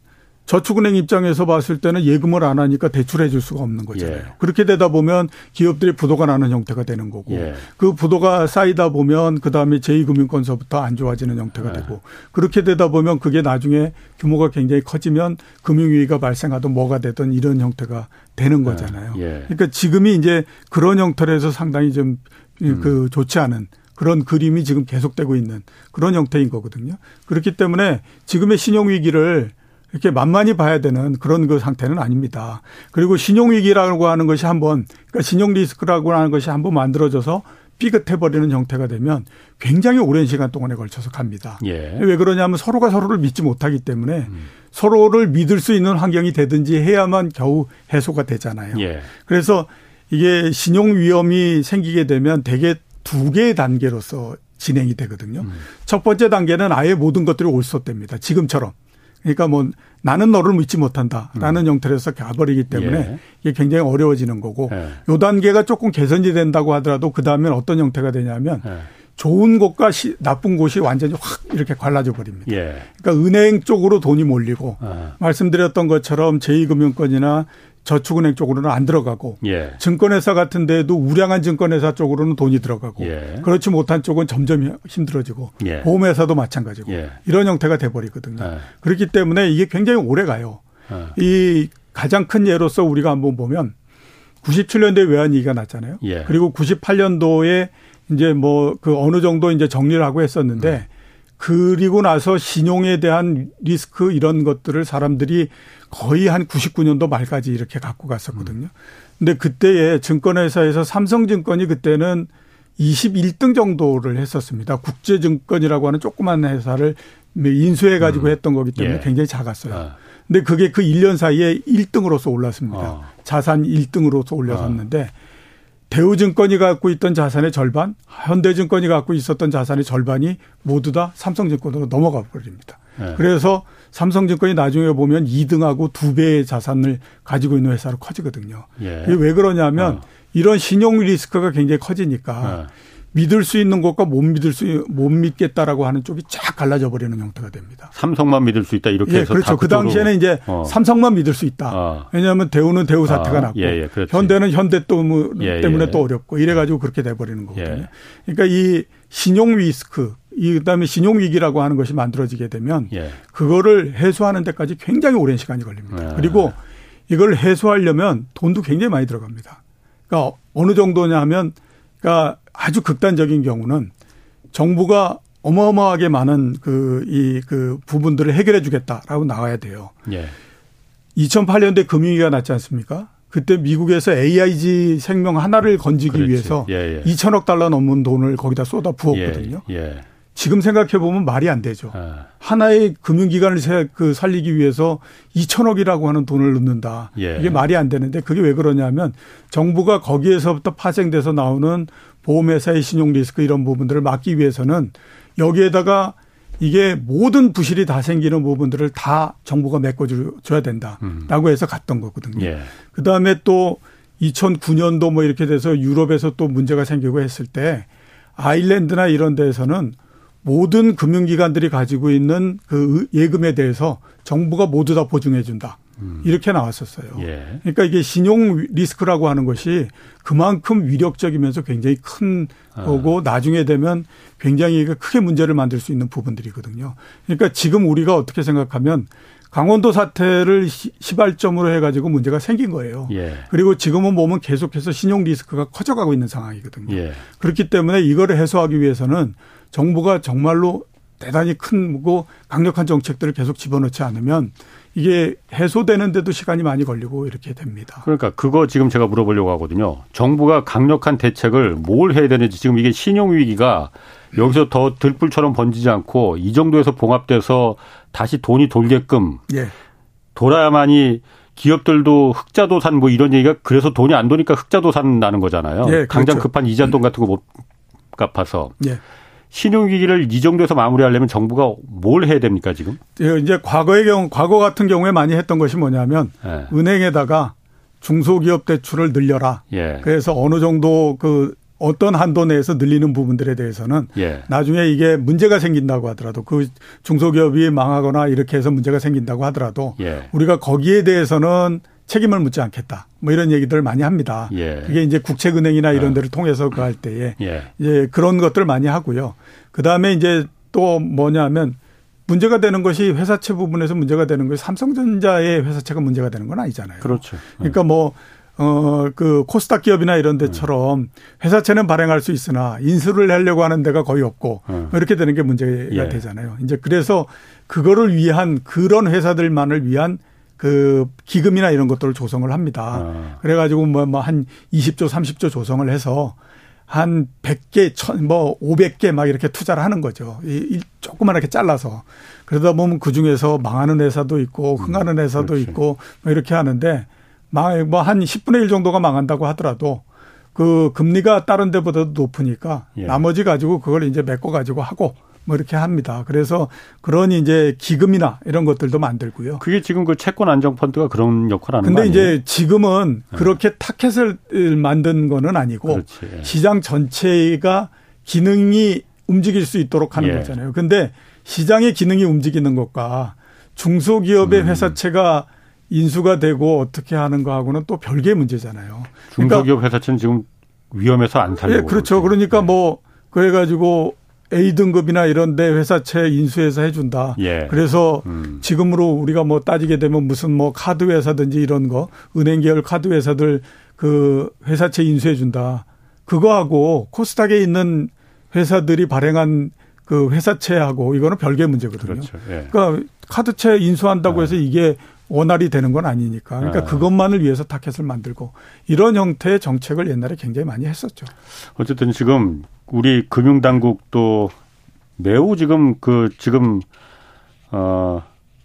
저축은행 입장에서 봤을 때는 예금을 안 하니까 대출해 줄 수가 없는 거잖아요. 예. 그렇게 되다 보면 기업들이 부도가 나는 형태가 되는 거고 예. 그 부도가 쌓이다 보면 그다음에 제2금융권서부터 안 좋아지는 형태가 예. 되고 그렇게 되다 보면 그게 나중에 규모가 굉장히 커지면 금융위기가 발생하든 뭐가 되든 이런 형태가 되는 예. 거잖아요. 예. 그러니까 지금이 이제 그런 형태로 해서 상당히 좀그 음. 좋지 않은 그런 그림이 지금 계속되고 있는 그런 형태인 거거든요. 그렇기 때문에 지금의 신용위기를 이렇게 만만히 봐야 되는 그런 그 상태는 아닙니다. 그리고 신용위기라고 하는 것이 한번, 그러니까 신용리스크라고 하는 것이 한번 만들어져서 삐끗해버리는 형태가 되면 굉장히 오랜 시간 동안에 걸쳐서 갑니다. 예. 왜 그러냐면 서로가 서로를 믿지 못하기 때문에 음. 서로를 믿을 수 있는 환경이 되든지 해야만 겨우 해소가 되잖아요. 예. 그래서 이게 신용 위험이 생기게 되면 대개 두 개의 단계로서 진행이 되거든요. 음. 첫 번째 단계는 아예 모든 것들이 올솥됩니다. 지금처럼. 그러니까 뭐 나는 너를 믿지 못한다라는 음. 형태로서 가버리기 때문에 예. 이게 굉장히 어려워지는 거고 예. 요 단계가 조금 개선이 된다고 하더라도 그 다음엔 어떤 형태가 되냐면 예. 좋은 곳과 시, 나쁜 곳이 완전히 확 이렇게 갈라져 버립니다. 예. 그러니까 은행 쪽으로 돈이 몰리고 아. 말씀드렸던 것처럼 제2금융권이나 저축은행 쪽으로는 안 들어가고 예. 증권회사 같은 데에도 우량한 증권회사 쪽으로는 돈이 들어가고 예. 그렇지 못한 쪽은 점점 힘들어지고 예. 보험회사도 마찬가지고 예. 이런 형태가 돼버리거든요. 예. 그렇기 때문에 이게 굉장히 오래 가요. 예. 이 가장 큰 예로서 우리가 한번 보면 97년도에 외환위기가 났잖아요. 그리고 98년도에 이제 뭐 그 어느 정도 이제 정리를 하고 했었는데 음. 그리고 나서 신용에 대한 리스크 이런 것들을 사람들이 거의 한 99년도 말까지 이렇게 갖고 갔었거든요. 근데 그때에 증권회사에서 삼성증권이 그때는 21등 정도를 했었습니다. 국제증권이라고 하는 조그만 회사를 인수해 가지고 음. 했던 거기 때문에 예. 굉장히 작았어요. 아. 근데 그게 그 1년 사이에 1등으로서 올랐습니다. 아. 자산 1등으로서 올려섰는데 아. 대우증권이 갖고 있던 자산의 절반, 현대증권이 갖고 있었던 자산의 절반이 모두 다 삼성증권으로 넘어가 버립니다. 네. 그래서 삼성증권이 나중에 보면 2등하고 2배의 자산을 가지고 있는 회사로 커지거든요. 예. 이게 왜 그러냐면 어. 이런 신용 리스크가 굉장히 커지니까 어. 믿을 수 있는 것과 못 믿을 수 못 믿겠다라고 하는 쪽이 쫙 갈라져 버리는 형태가 됩니다. 삼성만 믿을 수 있다 이렇게 예, 해서 그렇죠. 그 당시에는 이제 어. 삼성만 믿을 수 있다. 어. 왜냐하면 대우는 대우 사태가 아, 났고 예, 예, 현대는 현대 또뭐 예, 때문에 예. 또 어렵고 이래가지고 그렇게 돼 버리는 거거든요. 예. 그러니까 이 신용 리스크 이 그다음에 신용 위기라고 하는 것이 만들어지게 되면 그거를 해소하는 데까지 굉장히 오랜 시간이 걸립니다. 그리고 이걸 해소하려면 돈도 굉장히 많이 들어갑니다. 그러니까 어느 정도냐 하면 그러니까 아주 극단적인 경우는 정부가 어마어마하게 많은 그, 이, 그 부분들을 해결해 주겠다라고 나와야 돼요. 예. 2008년도에 금융위기가 났지 않습니까? 그때 미국에서 AIG 생명 하나를 건지기 그렇지. 위해서 예, 예. 2천억 달러 넘는 돈을 거기다 쏟아 부었거든요. 예, 예. 지금 생각해 보면 말이 안 되죠. 아. 하나의 금융기관을 그 살리기 위해서 2천억이라고 하는 돈을 넣는다. 예. 이게 말이 안 되는데 그게 왜 그러냐면 정부가 거기에서부터 파생돼서 나오는 보험회사의 신용 리스크 이런 부분들을 막기 위해서는 여기에다가 이게 모든 부실이 다 생기는 부분들을 다 정부가 메꿔줘야 된다라고 해서 갔던 거거든요. 예. 그 다음에 또 2009년도 뭐 이렇게 돼서 유럽에서 또 문제가 생기고 했을 때 아일랜드나 이런 데에서는 모든 금융기관들이 가지고 있는 그 예금에 대해서 정부가 모두 다 보증해 준다. 음. 이렇게 나왔었어요. 예. 그러니까 이게 신용 리스크라고 하는 것이 그만큼 위력적이면서 굉장히 큰 아. 거고 나중에 되면 굉장히 크게 문제를 만들 수 있는 부분들이거든요. 그러니까 지금 우리가 어떻게 생각하면 강원도 사태를 시발점으로 해가지고 문제가 생긴 거예요. 예. 그리고 지금은 보면 계속해서 신용 리스크가 커져가고 있는 상황이거든요. 예. 그렇기 때문에 이거를 해소하기 위해서는 정부가 정말로 대단히 큰고 강력한 정책들을 계속 집어넣지 않으면 이게 해소되는데도 시간이 많이 걸리고 이렇게 됩니다. 그러니까 그거 지금 제가 물어보려고 하거든요. 정부가 강력한 대책을 뭘 해야 되는지 지금 이게 신용 위기가 여기서 더 들불처럼 번지지 않고 이 정도에서 봉합돼서 다시 돈이 돌게끔 예. 돌아야만이 기업들도 흑자도 산 뭐 이런 얘기가 그래서 돈이 안 도니까 흑자도산 나는 거잖아요. 예, 그렇죠. 당장 급한 이자 돈 같은 거 못 갚아서. 예. 신용위기를 이 정도에서 마무리하려면 정부가 뭘 해야 됩니까 지금? 예, 이제 과거의 경우, 과거 같은 경우에 많이 했던 것이 뭐냐면 예. 은행에다가 중소기업 대출을 늘려라. 예. 그래서 어느 정도 그 어떤 한도 내에서 늘리는 부분들에 대해서는 예. 나중에 이게 문제가 생긴다고 하더라도 그 중소기업이 망하거나 이렇게 해서 문제가 생긴다고 하더라도 예. 우리가 거기에 대해서는 책임을 묻지 않겠다. 뭐 이런 얘기들을 많이 합니다. 예. 그게 이제 국책은행이나 이런 아. 데를 통해서 그 할 때에 예. 이제 그런 것들 많이 하고요. 그 다음에 이제 또 뭐냐면 문제가 되는 것이 회사채 부분에서 문제가 되는 것이 삼성전자의 회사채가 문제가 되는 건 아니잖아요. 그렇죠. 그러니까 뭐 어, 그 코스닥 기업이나 이런 데처럼 회사채는 발행할 수 있으나 인수를 하려고 하는 데가 거의 없고 뭐 이렇게 되는 게 문제가 예. 되잖아요. 이제 그래서 그거를 위한 그런 회사들만을 위한 그 기금이나 이런 것들을 조성을 합니다. 아. 그래가지고 뭐, 뭐한 20조, 30조 조성을 해서 한 100개, 천, 뭐 500개 막 이렇게 투자를 하는 거죠. 이, 조그만하게 잘라서. 그러다 보면 그 중에서 망하는 회사도 있고 흥하는 음, 회사도 그 있고 뭐 이렇게 하는데 뭐한 10분의 1 정도가 망한다고 하더라도 그 금리가 다른 데보다도 높으니까 예. 나머지 가지고 그걸 이제 메꿔 가지고 하고 뭐 이렇게 합니다. 그래서 그런 이제 기금이나 이런 것들도 만들고요. 그게 지금 그 채권 안정 펀드가 그런 역할을 하는 근데 이제 지금은 네. 그렇게 타켓을 만든 거는 아니고 그렇지. 예. 시장 전체가 기능이 움직일 수 있도록 하는 예. 거잖아요. 근데 시장의 기능이 움직이는 것과 중소기업의 음. 회사채가 인수가 되고 어떻게 하는 거하고는 또 별개의 문제잖아요. 중소기업 그러니까 회사채는 지금 위험해서 안 살고. 예, 그렇죠. 그러니까 네. 뭐 그래가지고 A등급이나 이런 데 회사채 인수해서 해준다. 예. 그래서 음. 지금으로 우리가 뭐 따지게 되면 무슨 뭐 카드 회사든지 이런 거 은행 계열 카드 회사들 그 회사채 인수해준다. 그거하고 코스닥에 있는 회사들이 발행한 그 회사채하고 이거는 별개 문제거든요. 그렇죠. 예. 그러니까 카드채 인수한다고 아. 해서 이게 원활이 되는 건 아니니까. 그러니까 아. 그것만을 위해서 타켓을 만들고 이런 형태의 정책을 옛날에 굉장히 많이 했었죠. 어쨌든 지금 우리 금융당국도 매우 지금 그 지금 어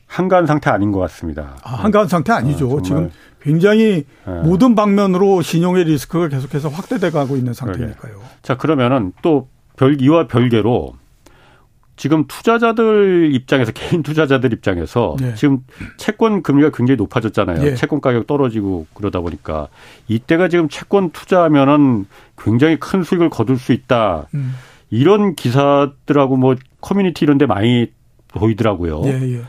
한가한 상태 아닌 것 같습니다. 아, 한가한 상태 아니죠. 어, 지금 굉장히 네. 모든 방면으로 신용의 리스크가 계속해서 확대돼 가고 있는 상태니까요. 그러게. 자, 그러면은 또 별, 이와 별개로 지금 투자자들 입장에서 개인 투자자들 입장에서 네. 지금 채권 금리가 굉장히 높아졌잖아요. 네. 채권 가격 떨어지고 그러다 보니까 이때가 지금 채권 투자하면은 굉장히 큰 수익을 거둘 수 있다. 음. 이런 기사들하고 뭐 커뮤니티 이런 데 많이 보이더라고요. 예, 예.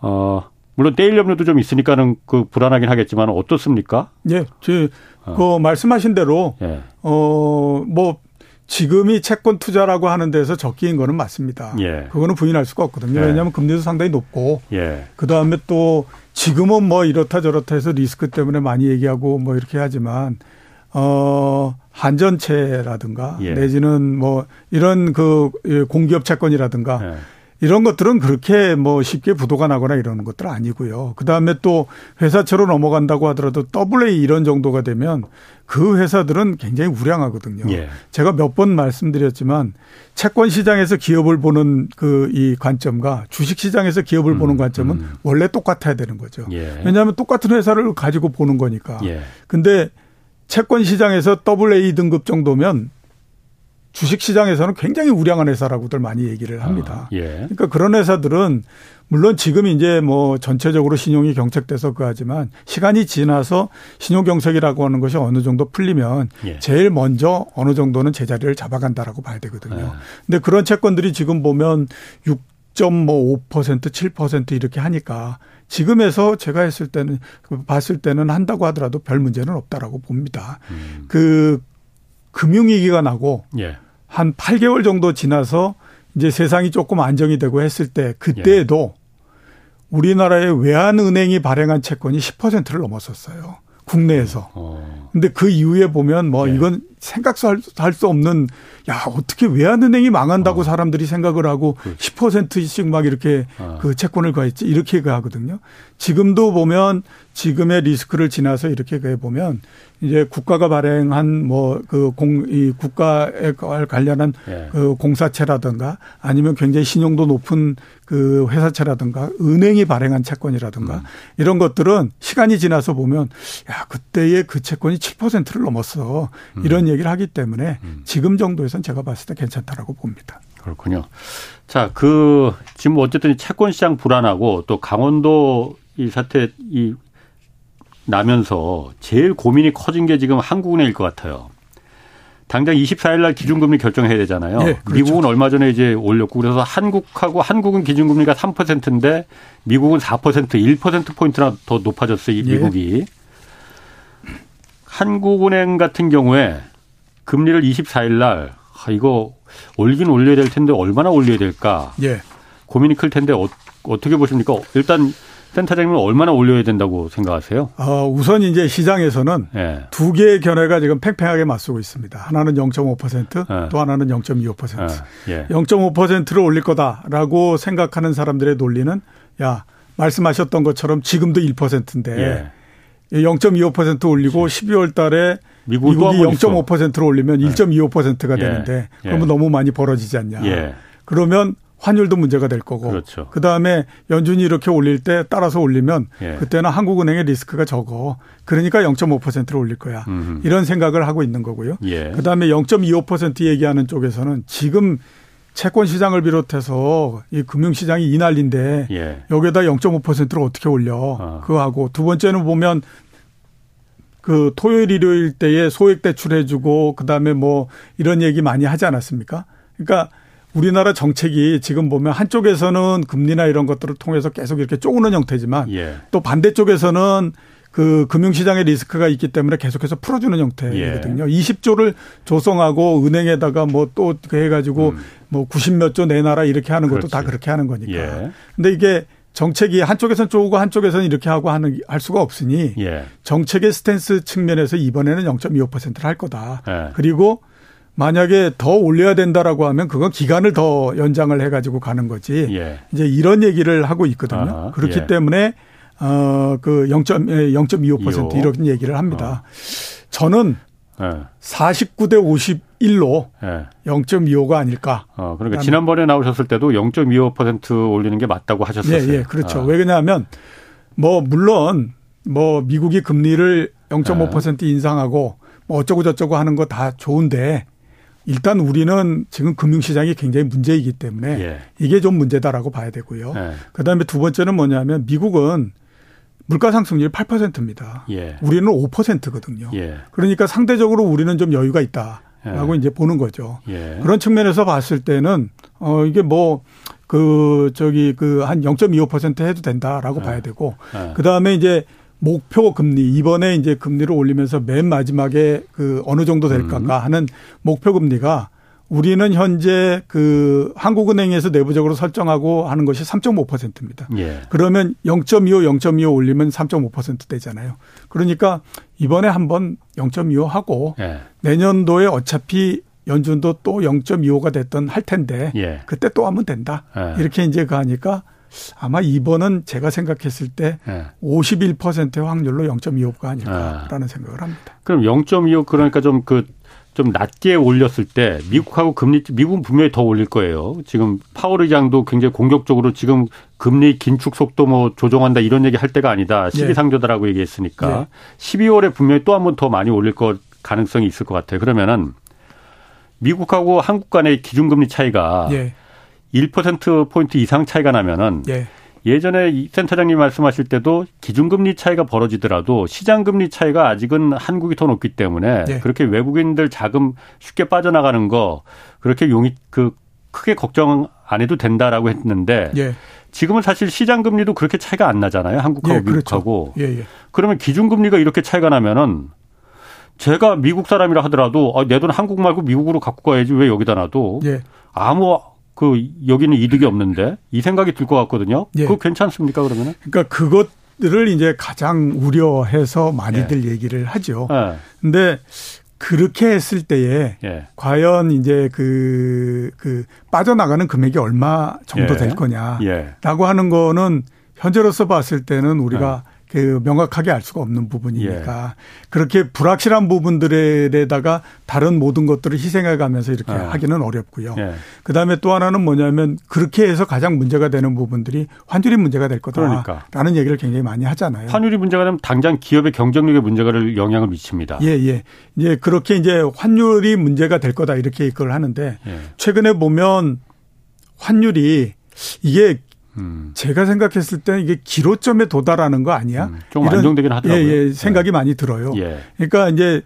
어, 물론 떼일 염려도 좀 있으니까는 그 불안하긴 하겠지만 어떻습니까? 예. 제, 어. 그 말씀하신 대로 예. 어, 뭐 지금이 채권 투자라고 하는 데서 적기인 거는 맞습니다. 예. 그거는 부인할 수가 없거든요. 예. 왜냐하면 금리도 상당히 높고 예. 그 다음에 또 지금은 뭐 이렇다 저렇다 해서 리스크 때문에 많이 얘기하고 뭐 이렇게 하지만 어 한전채라든가 예. 내지는 뭐 이런 그 공기업 채권이라든가 예. 이런 것들은 그렇게 뭐 쉽게 부도가 나거나 이러는 것들은 아니고요. 그 다음에 또 회사채로 넘어간다고 하더라도 AA 이런 정도가 되면 그 회사들은 굉장히 우량하거든요. 예. 제가 몇 번 말씀드렸지만 채권 시장에서 기업을 보는 그 이 관점과 주식 시장에서 기업을 음, 보는 관점은 음. 원래 똑같아야 되는 거죠. 예. 왜냐하면 똑같은 회사를 가지고 보는 거니까. 예. 근데 채권 시장에서 AA 등급 정도면 주식 시장에서는 굉장히 우량한 회사라고들 많이 얘기를 합니다. 아, 예. 그러니까 그런 회사들은 물론 지금 이제 뭐 전체적으로 신용이 경색돼서 그하지만 시간이 지나서 신용 경색이라고 하는 것이 어느 정도 풀리면 예. 제일 먼저 어느 정도는 제자리를 잡아간다라고 봐야 되거든요. 예. 근데 그런 채권들이 지금 보면 6.5% 7% 이렇게 하니까 지금에서 제가 했을 때는 봤을 때는 한다고 하더라도 별 문제는 없다라고 봅니다. 음. 그 금융위기가 나고 예. 한 8개월 정도 지나서 이제 세상이 조금 안정이 되고 했을 때 그때에도 예. 우리나라의 외환은행이 발행한 채권이 10%를 넘었었어요. 국내에서. 어. 근데 그 이후에 보면 뭐 예. 이건 생각도 할수 없는 야 어떻게 외환은행이 망한다고 어. 사람들이 생각을 하고 그렇지. 10%씩 막 이렇게 어. 그 채권을 가했지 이렇게 가거든요. 지금도 보면 지금의 리스크를 지나서 이렇게 해 보면 이제 국가가 발행한 뭐 그 공 이 국가에 관련한 예. 그 공사채라든가 아니면 굉장히 신용도 높은 그 회사채라든가 은행이 발행한 채권이라든가 음. 이런 것들은 시간이 지나서 보면 야 그때의 그 채권이 7%를 넘었어 음. 이런 얘기를 하기 때문에 음. 지금 정도에선 제가 봤을 때 괜찮다라고 봅니다. 그렇군요. 자, 그 지금 어쨌든 채권 시장 불안하고 또 강원도 이 사태 이 나면서 제일 고민이 커진 게 지금 한국은행일 것 같아요. 당장 24일 날 기준금리 결정해야 되잖아요. 네, 그렇죠. 미국은 얼마 전에 이제 올렸고 그래서 한국하고 한국은 기준금리가 3%인데 미국은 4% 1% 포인트나 더 높아졌어요. 이 예. 미국이. 네. 한국은행 같은 경우에 금리를 24일 날 아, 이거 올긴 올려야 될 텐데 얼마나 올려야 될까? 예. 고민이 클 텐데 어, 떻게 보십니까? 일단 센터장님은 얼마나 올려야 된다고 생각하세요? 어, 우선 이제 시장에서는 예. 두 개의 견해가 지금 팽팽하게 맞서고 있습니다. 하나는 0.5%, 예. 또 하나는 0.25%. 예. 0.5%를 올릴 거다라고 생각하는 사람들의 논리는 야 말씀하셨던 것처럼 지금도 1%인데 0.25% 올리고 12월 달에 미국이 0.5%로 올리면 1.25%가 되는데 그러면 너무 많이 벌어지지 않냐. 그러면 환율도 문제가 될 거고 그렇죠. 그다음에 연준이 이렇게 올릴 때 따라서 올리면 예. 그때는 한국은행의 리스크가 적어. 그러니까 0.5%를 올릴 거야. 음흠. 이런 생각을 하고 있는 거고요. 예. 그다음에 0.25% 얘기하는 쪽에서는 지금 채권 시장을 비롯해서 이 금융 시장이 이 난리인데 예. 여기에다 0.5%를 어떻게 올려? 아. 그거 하고 두 번째는 보면 그 토요일 일요일 때에 소액 대출해 주고 그다음에 뭐 이런 얘기 많이 하지 않았습니까? 그러니까 우리나라 정책이 지금 보면 한쪽에서는 금리나 이런 것들을 통해서 계속 이렇게 쪼그는 형태지만 예. 또 반대쪽에서는 그 금융시장의 리스크가 있기 때문에 계속해서 풀어주는 형태거든요. 예. 20조를 조성하고 은행에다가 뭐 또 해가지고 음. 뭐 90몇 조 내놔라 이렇게 하는 것도 그렇지. 다 그렇게 하는 거니까. 예. 근데 이게 정책이 한쪽에서는 쪼고 한쪽에서는 이렇게 하고 하는 할 수가 없으니 예. 정책의 스탠스 측면에서 이번에는 0.25%를 할 거다. 예. 그리고 만약에 더 올려야 된다라고 하면 그건 기간을 더 연장을 해가지고 가는 거지. 예. 이제 이런 얘기를 하고 있거든요. 아하, 그렇기 예. 때문에 어그 0.0.25% 이런 얘기를 합니다. 어. 저는 예. 49대 51로 예. 0.25가 아닐까. 어, 그러니까 지난번에 나오셨을 때도 0.25% 올리는 게 맞다고 하셨었어요. 예, 예, 그렇죠. 어. 왜냐하면 뭐 물론 뭐 미국이 금리를 0.5% 예. 인상하고 뭐 어쩌고 저쩌고 하는 거 다 좋은데 일단 우리는 지금 금융시장이 굉장히 문제이기 때문에 예. 이게 좀 문제다라고 봐야 되고요. 예. 그 다음에 두 번째는 뭐냐면 미국은 물가 상승률이 8%입니다. 예. 우리는 5%거든요. 예. 그러니까 상대적으로 우리는 좀 여유가 있다라고 예. 이제 보는 거죠. 예. 그런 측면에서 봤을 때는 어 이게 뭐 그 저기 그 한 0.25% 해도 된다라고 봐야 되고 그 다음에 이제 목표 금리 이번에 이제 금리를 올리면서 맨 마지막에 그 어느 정도 될까가 음. 하는 목표 금리가 우리는 현재 그 한국은행에서 내부적으로 설정하고 하는 것이 3.5%입니다. 예. 그러면 0.25, 0.25 올리면 3.5% 되잖아요. 그러니까 이번에 한번 0.25 하고 예. 내년도에 어차피 연준도 또 0.25가 됐던 할 텐데 예. 그때 또 하면 된다. 예. 이렇게 이제 가니까 아마 이번은 제가 생각했을 때 네. 51%의 확률로 0.25가 아닐까라는 아. 생각을 합니다. 그럼 0.25 그러니까 좀 그 좀 낮게 올렸을 때 미국하고 금리 미국은 분명히 더 올릴 거예요. 지금 파월 의장도 굉장히 공격적으로 지금 금리 긴축 속도 뭐 조정한다 이런 얘기 할 때가 아니다. 시기상조다라고 네. 얘기했으니까 네. 12월에 분명히 또 한 번 더 많이 올릴 거 가능성이 있을 것 같아요. 그러면은 미국하고 한국 간의 기준금리 차이가 네. 1%포인트 이상 차이가 나면은 예. 예전에 센터장님 말씀하실 때도 기준금리 차이가 벌어지더라도 시장금리 차이가 아직은 한국이 더 높기 때문에 예. 그렇게 외국인들 자금 쉽게 빠져나가는 거 그렇게 용이 그 크게 걱정 안 해도 된다라고 했는데 예. 지금은 사실 시장금리도 그렇게 차이가 안 나잖아요. 한국하고 예, 그렇죠. 미국하고. 그렇죠. 그러면 기준금리가 이렇게 차이가 나면은 제가 미국 사람이라 하더라도 아, 내 돈 한국 말고 미국으로 갖고 가야지 왜 여기다 놔도 예. 아무 그 여기는 이득이 없는데 이 생각이 들 것 같거든요. 예. 그거 괜찮습니까 그러면은? 그러니까 그것 들을 이제 가장 우려해서 많이들 예. 얘기를 하죠. 예. 근데 그렇게 했을 때에 예. 과연 이제 그, 그 빠져나가는 금액이 얼마 정도 예. 될 거냐라고 예. 하는 거는 현재로서 봤을 때는 우리가 예. 그 명확하게 알 수가 없는 부분이니까 예. 그렇게 불확실한 부분들에다가 다른 모든 것들을 희생해 가면서 이렇게 예. 하기는 어렵고요. 예. 그다음에 또 하나는 뭐냐면 그렇게 해서 가장 문제가 되는 부분들이 환율이 문제가 될 거다라는 그러니까. 얘기를 굉장히 많이 하잖아요. 환율이 문제가 되면 당장 기업의 경쟁력에 문제가 영향을 미칩니다. 예, 예. 이제 그렇게 이제 환율이 문제가 될 거다 이렇게 이걸 하는데 예. 최근에 보면 환율이 이게 음. 제가 생각했을 때는 이게 기로점에 도달하는 거 아니야? 음, 좀 이런, 안정되긴 하더라고요. 예, 예, 생각이 예. 많이 들어요. 예. 그러니까 이제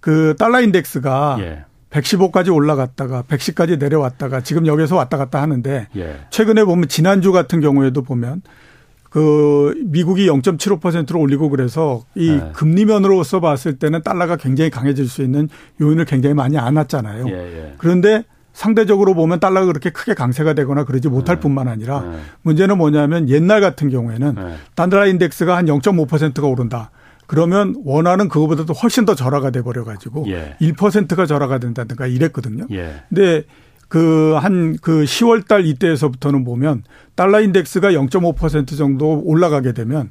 그 달러 인덱스가 예. 115까지 올라갔다가 110까지 내려왔다가 지금 여기서 왔다 갔다 하는데 예. 최근에 보면 지난주 같은 경우에도 보면 그 미국이 0.75%로 올리고 그래서 이 네. 금리면으로서 봤을 때는 달러가 굉장히 강해질 수 있는 요인을 굉장히 많이 안았잖아요. 예, 예. 그런데 상대적으로 보면 달러가 그렇게 크게 강세가 되거나 그러지 못할 네. 뿐만 아니라 네. 문제는 뭐냐면 옛날 같은 경우에는 네. 달러 인덱스가 한 0.5%가 오른다. 그러면 원화는 그거보다도 훨씬 더 절하가 돼 버려 가지고 예. 1%가 절하가 된다든가 이랬거든요. 예. 근데 그 한그 그 10월 달 이때에서부터는 보면 달러 인덱스가 0.5% 정도 올라가게 되면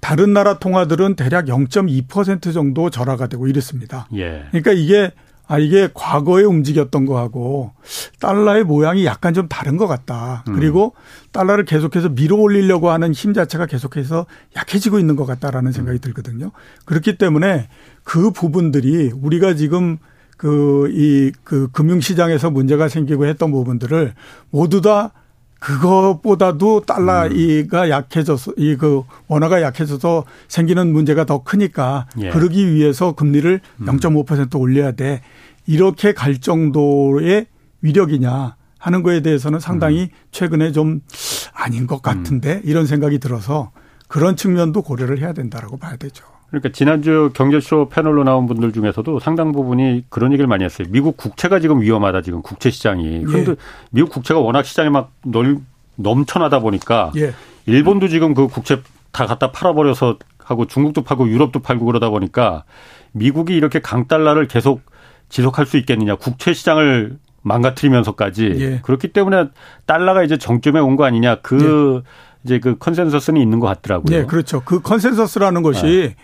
다른 나라 통화들은 대략 0.2% 정도 절하가 되고 이랬습니다. 예. 그러니까 이게 아, 이게 과거에 움직였던 거하고 달러의 모양이 약간 좀 다른 것 같다. 음. 그리고 달러를 계속해서 밀어 올리려고 하는 힘 자체가 계속해서 약해지고 있는 것 같다라는 생각이 음. 들거든요. 그렇기 때문에 그 부분들이 우리가 지금 그, 이, 그 금융시장에서 문제가 생기고 했던 부분들을 모두 다 그것보다도 달러가 음. 약해져서 이 그 원화가 약해져서 생기는 문제가 더 크니까 예. 그러기 위해서 금리를 음. 0.5% 올려야 돼. 이렇게 갈 정도의 위력이냐 하는 거에 대해서는 상당히 음. 최근에 좀 아닌 것 같은데 음. 이런 생각이 들어서 그런 측면도 고려를 해야 된다라고 봐야 되죠. 그러니까 지난주 경제쇼 패널로 나온 분들 중에서도 상당 부분이 그런 얘기를 많이 했어요. 미국 국채가 지금 위험하다 지금 국채 시장이. 그런데 예. 미국 국채가 워낙 시장이 막 넓, 넘쳐나다 보니까 예. 일본도 지금 그 국채 다 갖다 팔아버려서 하고 중국도 팔고 유럽도 팔고 그러다 보니까 미국이 이렇게 강달러를 계속 지속할 수 있겠느냐. 국채 시장을 망가뜨리면서까지 예. 그렇기 때문에 달러가 이제 정점에 온 거 아니냐. 그 예. 이제 그 컨센서스는 있는 것 같더라고요. 네, 그렇죠. 그 컨센서스라는 것이 네.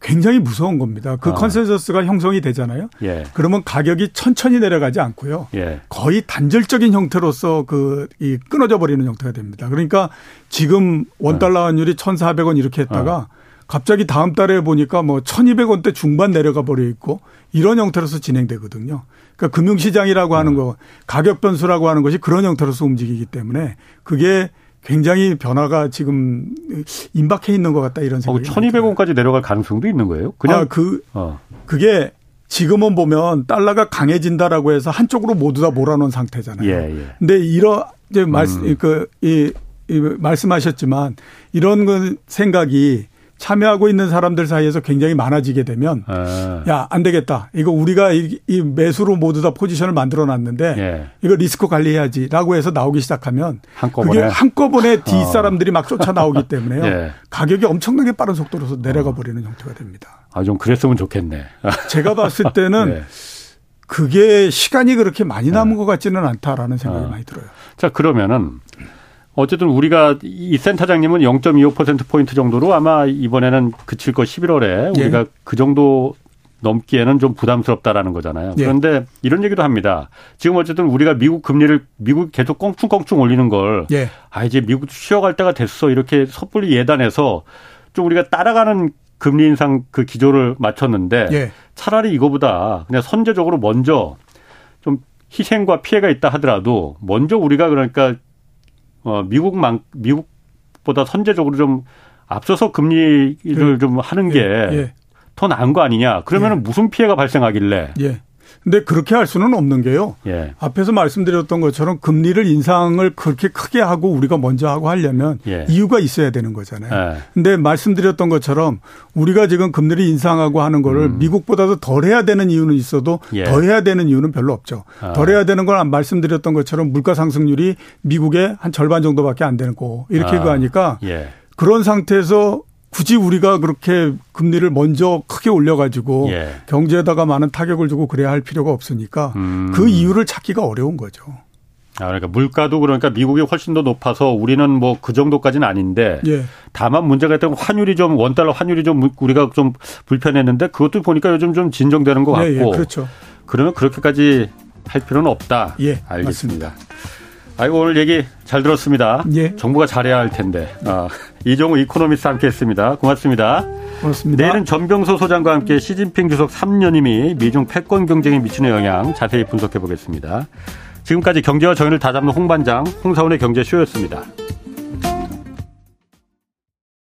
굉장히 무서운 겁니다. 그 어. 컨센서스가 형성이 되잖아요. 예. 그러면 가격이 천천히 내려가지 않고요. 예. 거의 단절적인 형태로서 그 이 끊어져 버리는 형태가 됩니다. 그러니까 지금 원달러 어. 환율이 1,400원 이렇게 했다가 어. 갑자기 다음 달에 보니까 뭐 1,200원대 중반 내려가 버려 있고 이런 형태로서 진행되거든요. 그러니까 금융시장이라고 하는 어. 거 가격 변수라고 하는 것이 그런 형태로서 움직이기 때문에 그게 굉장히 변화가 지금 임박해 있는 것 같다 이런 생각이. 어, 1,200원까지 내려갈 가능성도 있는 거예요? 그냥 아, 그 어. 그게 지금은 보면 달러가 강해진다라고 해서 한쪽으로 모두 다 몰아놓은 상태잖아요. 예, 예. 근데 이런 이제 말씀 음. 그이 이 말씀하셨지만 이런 그 생각이 참여하고 있는 사람들 사이에서 굉장히 많아지게 되면 아. 야안 되겠다 이거 우리가 이, 이, 매수로 모두 다 포지션을 만들어 놨는데 예. 이거 리스크 관리해야지라고 해서 나오기 시작하면 한꺼번에 그게 한꺼번에 어. 뒷 사람들이 막 쫓아 나오기 때문에요 예. 가격이 엄청나게 빠른 속도로 내려가 버리는 형태가 됩니다. 아 좀 그랬으면 좋겠네. 제가 봤을 때는 예. 그게 시간이 그렇게 많이 남은 예. 것 같지는 않다라는 생각이 어. 많이 들어요. 자 그러면은 어쨌든 우리가 이 센터장님은 0.25%포인트 정도로 아마 이번에는 그칠 거 11월에 우리가 예. 그 정도 넘기에는 좀 부담스럽다라는 거잖아요. 예. 그런데 이런 얘기도 합니다. 지금 어쨌든 우리가 미국 금리를 미국 계속 껑충껑충 올리는 걸 예. 아, 이제 미국 쉬어갈 때가 됐어. 이렇게 섣불리 예단해서 좀 우리가 따라가는 금리 인상 그 기조를 맞췄는데 예. 차라리 이거보다 그냥 선제적으로 먼저 좀 희생과 피해가 있다 하더라도 먼저 우리가 그러니까 어, 미국만, 미국보다 선제적으로 좀 앞서서 금리를 예. 좀 하는 게더 예. 예. 나은 거 아니냐. 그러면 은 예. 무슨 피해가 발생하길래. 예. 근데 그렇게 할 수는 없는 게요. 예. 앞에서 말씀드렸던 것처럼 금리를 인상을 그렇게 크게 하고 우리가 먼저 하고 하려면 예. 이유가 있어야 되는 거잖아요. 예. 근데 말씀드렸던 것처럼 우리가 지금 금리를 인상하고 하는 거를 음. 미국보다도 덜 해야 되는 이유는 있어도 예. 더 해야 되는 이유는 별로 없죠. 아. 덜 해야 되는 건 말씀드렸던 것처럼 물가 상승률이 미국의 한 절반 정도밖에 안 되는 거 이렇게 아. 하니까 예. 그런 상태에서 굳이 우리가 그렇게 금리를 먼저 크게 올려가지고 예. 경제에다가 많은 타격을 주고 그래야 할 필요가 없으니까 음. 그 이유를 찾기가 어려운 거죠. 아, 그러니까 물가도 그러니까 미국이 훨씬 더 높아서 우리는 뭐 그 정도까지는 아닌데 예. 다만 문제가 있다면 환율이 좀 원달러 환율이 좀 우리가 좀 불편했는데 그것도 보니까 요즘 좀 진정되는 것 같고 예, 예, 그렇죠. 그러면 그렇게까지 할 필요는 없다. 예, 알겠습니다. 맞습니다. 아이고 오늘 얘기 잘 들었습니다. 예. 정부가 잘해야 할 텐데. 아, 이종우 이코노미스트 함께했습니다. 고맙습니다. 고맙습니다. 내일은 전병서 소장과 함께 시진핑 주석 3연임이 미중 패권 경쟁에 미치는 영향 자세히 분석해 보겠습니다. 지금까지 경제와 정의를 다잡는 홍반장 홍사훈의 경제쇼였습니다.